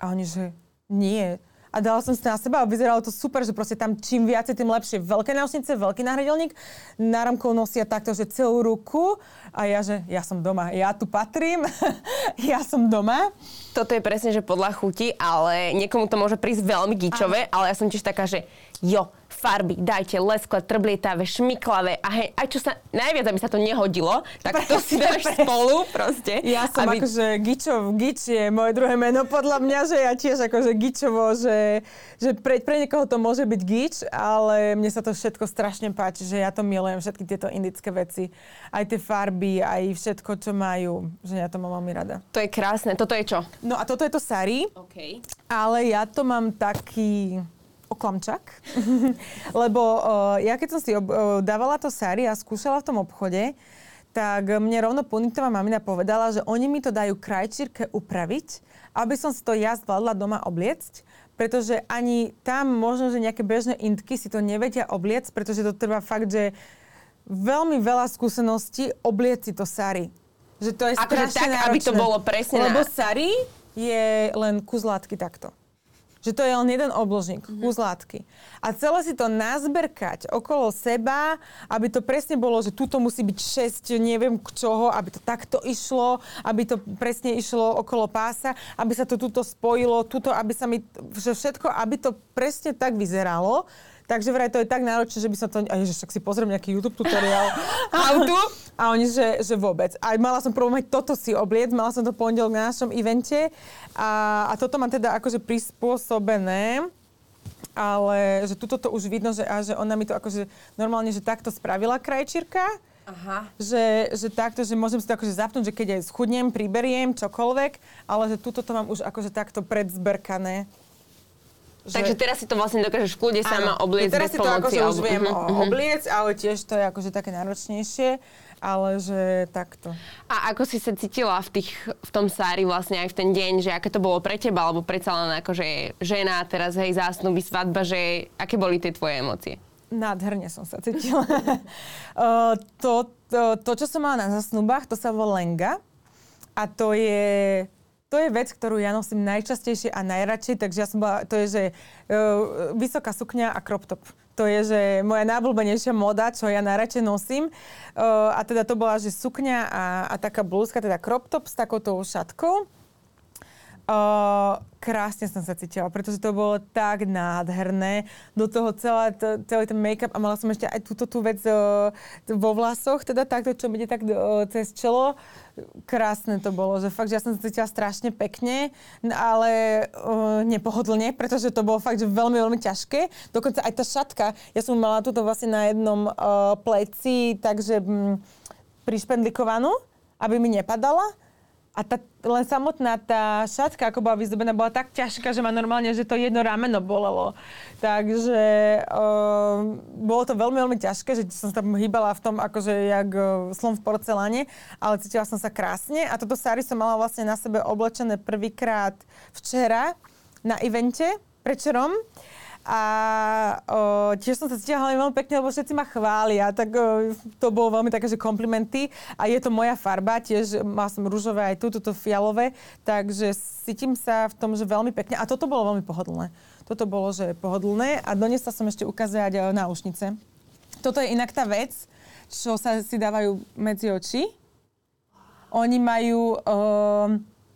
A oni, že nie, a dala som si to na seba a vyzeralo to super, že proste tam čím viacej, tým lepšie. Veľké náušnice, veľký náhradelník, náramkou nosia takto, že celú ruku. A ja, že ja som doma, ja tu patrím, ja som doma. Toto je presne, že podľa chuti, ale niekomu to môže prísť veľmi gíčové, ale ja som tiež taká, že jo, farby, dajte leskle, trblietavé, šmiklavé a hej, aj čo sa najviac, aby sa to nehodilo, tak to si dáš spolu proste. Ja som aby... akože Gičov, Gič je moje druhé meno podľa mňa, že ja tiež akože Gičovo, že, že pre, pre niekoho to môže byť Gič, ale mne sa to všetko strašne páči, že ja to milujem, všetky tieto indické veci. Aj tie farby, aj všetko, čo majú, že ja to mám veľmi rada. To je krásne. Toto je čo? No a toto je to sari. Okay. Ale ja to mám taký oklamčak, lebo ja keď som si ob, dávala to sari a skúšala v tom obchode, tak mne rovno Punitová mamina povedala, že oni mi to dajú krajčírke upraviť, aby som si to ja zvládla doma obliecť, pretože ani tam možno, že nejaké bežné intky si to nevedia obliecť, pretože to trvá fakt, že veľmi veľa skúseností obliecť si to sari. Že to je akože tak, náročné. aby to bolo presne Lebo sari je len kus látky takto. Že to je len jeden obložník, mm-hmm. kus látky. A celé si to nazberkať okolo seba, aby to presne bolo, že tuto musí byť 6 neviem k čoho, aby to takto išlo, aby to presne išlo okolo pása, aby sa to tuto spojilo, tuto, aby sa mi, že všetko, aby to presne tak vyzeralo, Takže vraj to je tak náročné, že by som to... A ježiš, však si pozriem nejaký YouTube tutoriál. To? A oni, že, že vôbec. A mala som problém aj toto si obliec, mala som to pondelok na našom evente. A, a toto mám teda akože prispôsobené ale že tuto to už vidno, že, a že ona mi to akože normálne, že takto spravila krajčírka. Aha. Že, že takto, že môžem si to akože zapnúť, že keď aj schudnem, priberiem, čokoľvek, ale že tuto to mám už akože takto predzberkané. Že... Takže teraz si to vlastne dokážeš v kľude sama obliecť teraz bez si to akože už viem uh-huh. obliecť, ale tiež to je akože také náročnejšie ale že takto. A ako si sa cítila v, tých, v tom sári vlastne aj v ten deň, že aké to bolo pre teba, alebo predsa len akože žena, teraz hej, zásnuby, svadba, že aké boli tie tvoje emócie? Nádherne som sa cítila. uh, to, to, to, čo som mala na zasnubách, to sa volá lenga. A to je to je vec, ktorú ja nosím najčastejšie a najradšej, takže ja som bola, to je, že uh, vysoká sukňa a crop top. To je, že moja najobľúbenejšia moda, čo ja najradšej nosím. Uh, a teda to bola, že sukňa a, a taká blúzka, teda crop top s takouto šatkou. Uh, krásne som sa cítila, pretože to bolo tak nádherné. Do toho celá, to, celý ten make-up a mala som ešte aj túto tú vec uh, vo vlasoch, teda takto, čo ide tak uh, cez čelo. Krásne to bolo, že fakt, že ja som sa cítila strašne pekne, ale uh, nepohodlne, pretože to bolo fakt, že veľmi, veľmi ťažké. Dokonca aj tá šatka, ja som mala túto vlastne na jednom uh, pleci, takže um, prišpendlikovanú, aby mi nepadala a tá, len samotná tá šatka, ako bola vyzdobená, bola tak ťažká, že ma normálne, že to jedno rameno bolelo. Takže uh, bolo to veľmi, veľmi ťažké, že som sa tam hýbala v tom, akože jak slon v porceláne, ale cítila som sa krásne. A toto sári som mala vlastne na sebe oblečené prvýkrát včera na evente prečerom. A o, tiež som sa cítila veľmi pekne, lebo všetci ma chvália, tak o, to bolo veľmi také, že komplimenty. A je to moja farba, tiež má som rúžové aj tu, toto fialové, takže cítim sa v tom, že veľmi pekne. A toto bolo veľmi pohodlné. Toto bolo, že pohodlné. A donesla som ešte ukázať e, náušnice. Toto je inak tá vec, čo sa si dávajú medzi oči. Oni majú... O,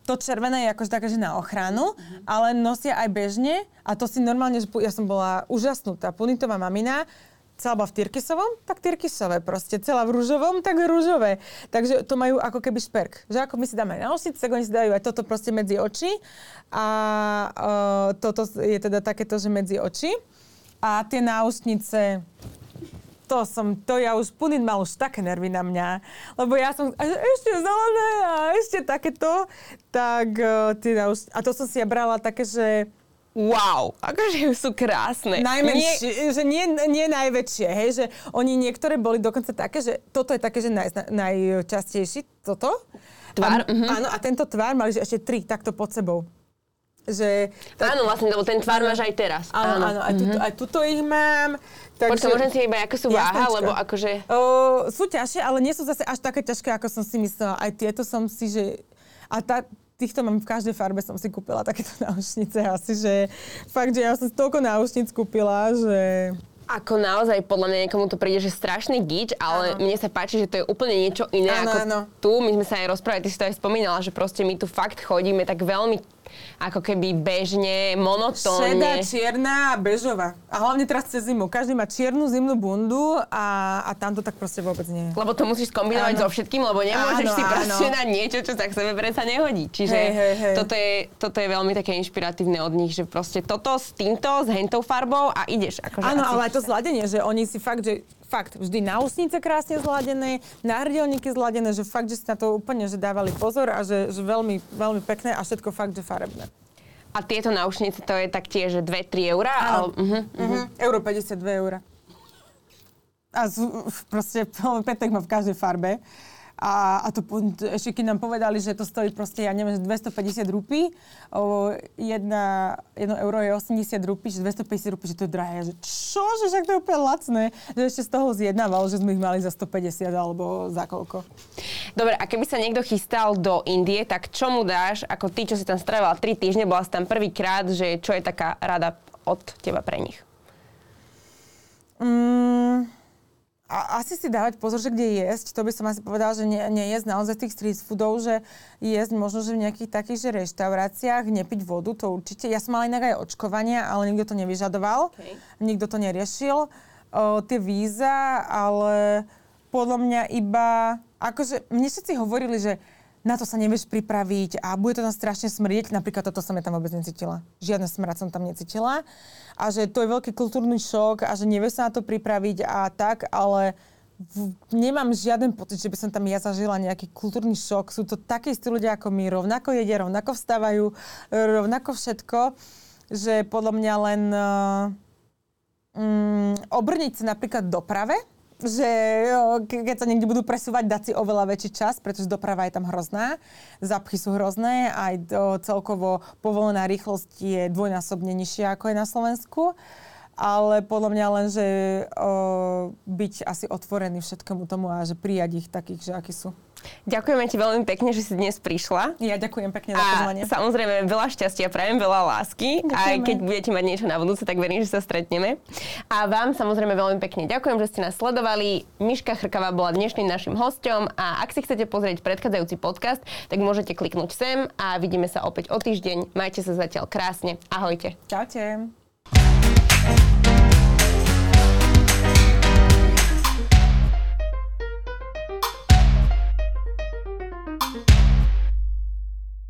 to červené je akože také, že na ochranu, uh-huh. ale nosia aj bežne a to si normálne, že ja som bola úžasnutá. Punitová mamina, celá bola v tyrkisovom, tak tyrkisové proste. Celá v rúžovom, tak rúžové. Takže to majú ako keby šperk. Že ako my si dáme na osice, tak oni si dajú aj toto proste medzi oči. A uh, toto je teda takéto, že medzi oči. A tie náustnice, to som, to ja už, Punin mal už také nervy na mňa, lebo ja som, ešte zelené a ešte takéto, tak teda už, a to som si ja brala také, že wow, akože sú krásne. Najmenšie, nie... že nie, nie najväčšie, hej, že oni niektoré boli dokonca také, že toto je také, že naj, najčastejší, toto. Tvár? A, uh-huh. Áno, a tento tvár mali že ešte tri takto pod sebou. Že tá... Áno, vlastne, lebo ten tvár máš aj teraz. Áno, áno, áno aj, tuto, mm-hmm. aj tuto ich mám. Takže... Počkaj, môžem si iba, ako sú váha, lebo akože... O, sú ťažšie, ale nie sú zase až také ťažké, ako som si myslela. Aj tieto som si, že... A tá, týchto mám v každej farbe, som si kúpila takéto náušnice asi, že fakt, že ja som si toľko náušnic kúpila, že... Ako naozaj, podľa mňa niekomu to príde, že strašný gič, ale ano. mne sa páči, že to je úplne niečo iné ano, ako ano. tu. My sme sa aj rozprávali, ty si to aj spomínala, že proste my tu fakt chodíme tak veľmi ako keby bežne, monotónne. Šedá, čierna a bežová. A hlavne teraz cez zimu. Každý má čiernu zimnú bundu a, a tam to tak proste vôbec nie je. Lebo to musíš kombinovať áno. so všetkým, lebo nemôžeš áno, si proste áno. niečo, čo sa k sebe predsa nehodí. Čiže hej, hej, hej. Toto, je, toto je veľmi také inšpiratívne od nich, že proste toto s týmto, s hentou farbou a ideš. Akože áno, ale aj to zladenie, že oni si fakt, že fakt, vždy náusnice krásne zladené, náhrdelníky zladené, že fakt, že si na to úplne že dávali pozor a že, že veľmi, veľmi pekné a všetko fakt, že farebné. A tieto náušnice to je taktiež 2-3 eurá? Ale, uh-huh, uh-huh. Euro 52 eurá. A z, proste Petek má v každej farbe. A, a to, ešte keď nám povedali, že to stojí proste, ja neviem, 250 rupí, o, jedna, jedno euro je 80 rupí, že 250 rupí, že to je drahé. Že čo, že však to je úplne lacné. Že ešte z toho zjednával, že sme ich mali za 150 alebo za koľko. Dobre, a keby sa niekto chystal do Indie, tak čo mu dáš, ako ty, čo si tam strávila 3 týždne, bola si tam prvýkrát, že čo je taká rada od teba pre nich? Mm, a asi si dávať pozor, že kde jesť, to by som asi povedala, že nie, nie jesť naozaj tých street foodov, že jesť možno, že v nejakých takých že reštauráciách, nepiť vodu, to určite. Ja som mala inak aj očkovania, ale nikto to nevyžadoval, okay. nikto to neriešil. O, tie víza, ale podľa mňa iba, akože mne všetci hovorili, že na to sa nevieš pripraviť a bude to tam strašne smrieť. Napríklad toto som ja tam vôbec necítila. Žiadne smrad som tam necítila. A že to je veľký kultúrny šok a že nevieš sa na to pripraviť a tak, ale v, nemám žiaden pocit, že by som tam ja zažila nejaký kultúrny šok. Sú to takí istí ľudia ako my, rovnako jedia, rovnako vstávajú, rovnako všetko, že podľa mňa len uh, um, obrniť sa napríklad doprave, že keď sa niekde budú presúvať, dať si oveľa väčší čas, pretože doprava je tam hrozná, zapchy sú hrozné, aj celkovo povolená rýchlosť je dvojnásobne nižšia ako je na Slovensku. Ale podľa mňa len, že o, byť asi otvorený všetkému tomu a že prijať ich takých, že akí sú. Ďakujeme ti veľmi pekne, že si dnes prišla. Ja ďakujem pekne za pozvanie. A samozrejme veľa šťastia, prajem veľa lásky. Ďakujeme. Aj keď budete mať niečo na budúce, tak verím, že sa stretneme. A vám samozrejme veľmi pekne ďakujem, že ste nás sledovali. Miška Chrkava bola dnešným našim hostom a ak si chcete pozrieť predchádzajúci podcast, tak môžete kliknúť sem a vidíme sa opäť o týždeň. Majte sa zatiaľ krásne. Ahojte. Čaute.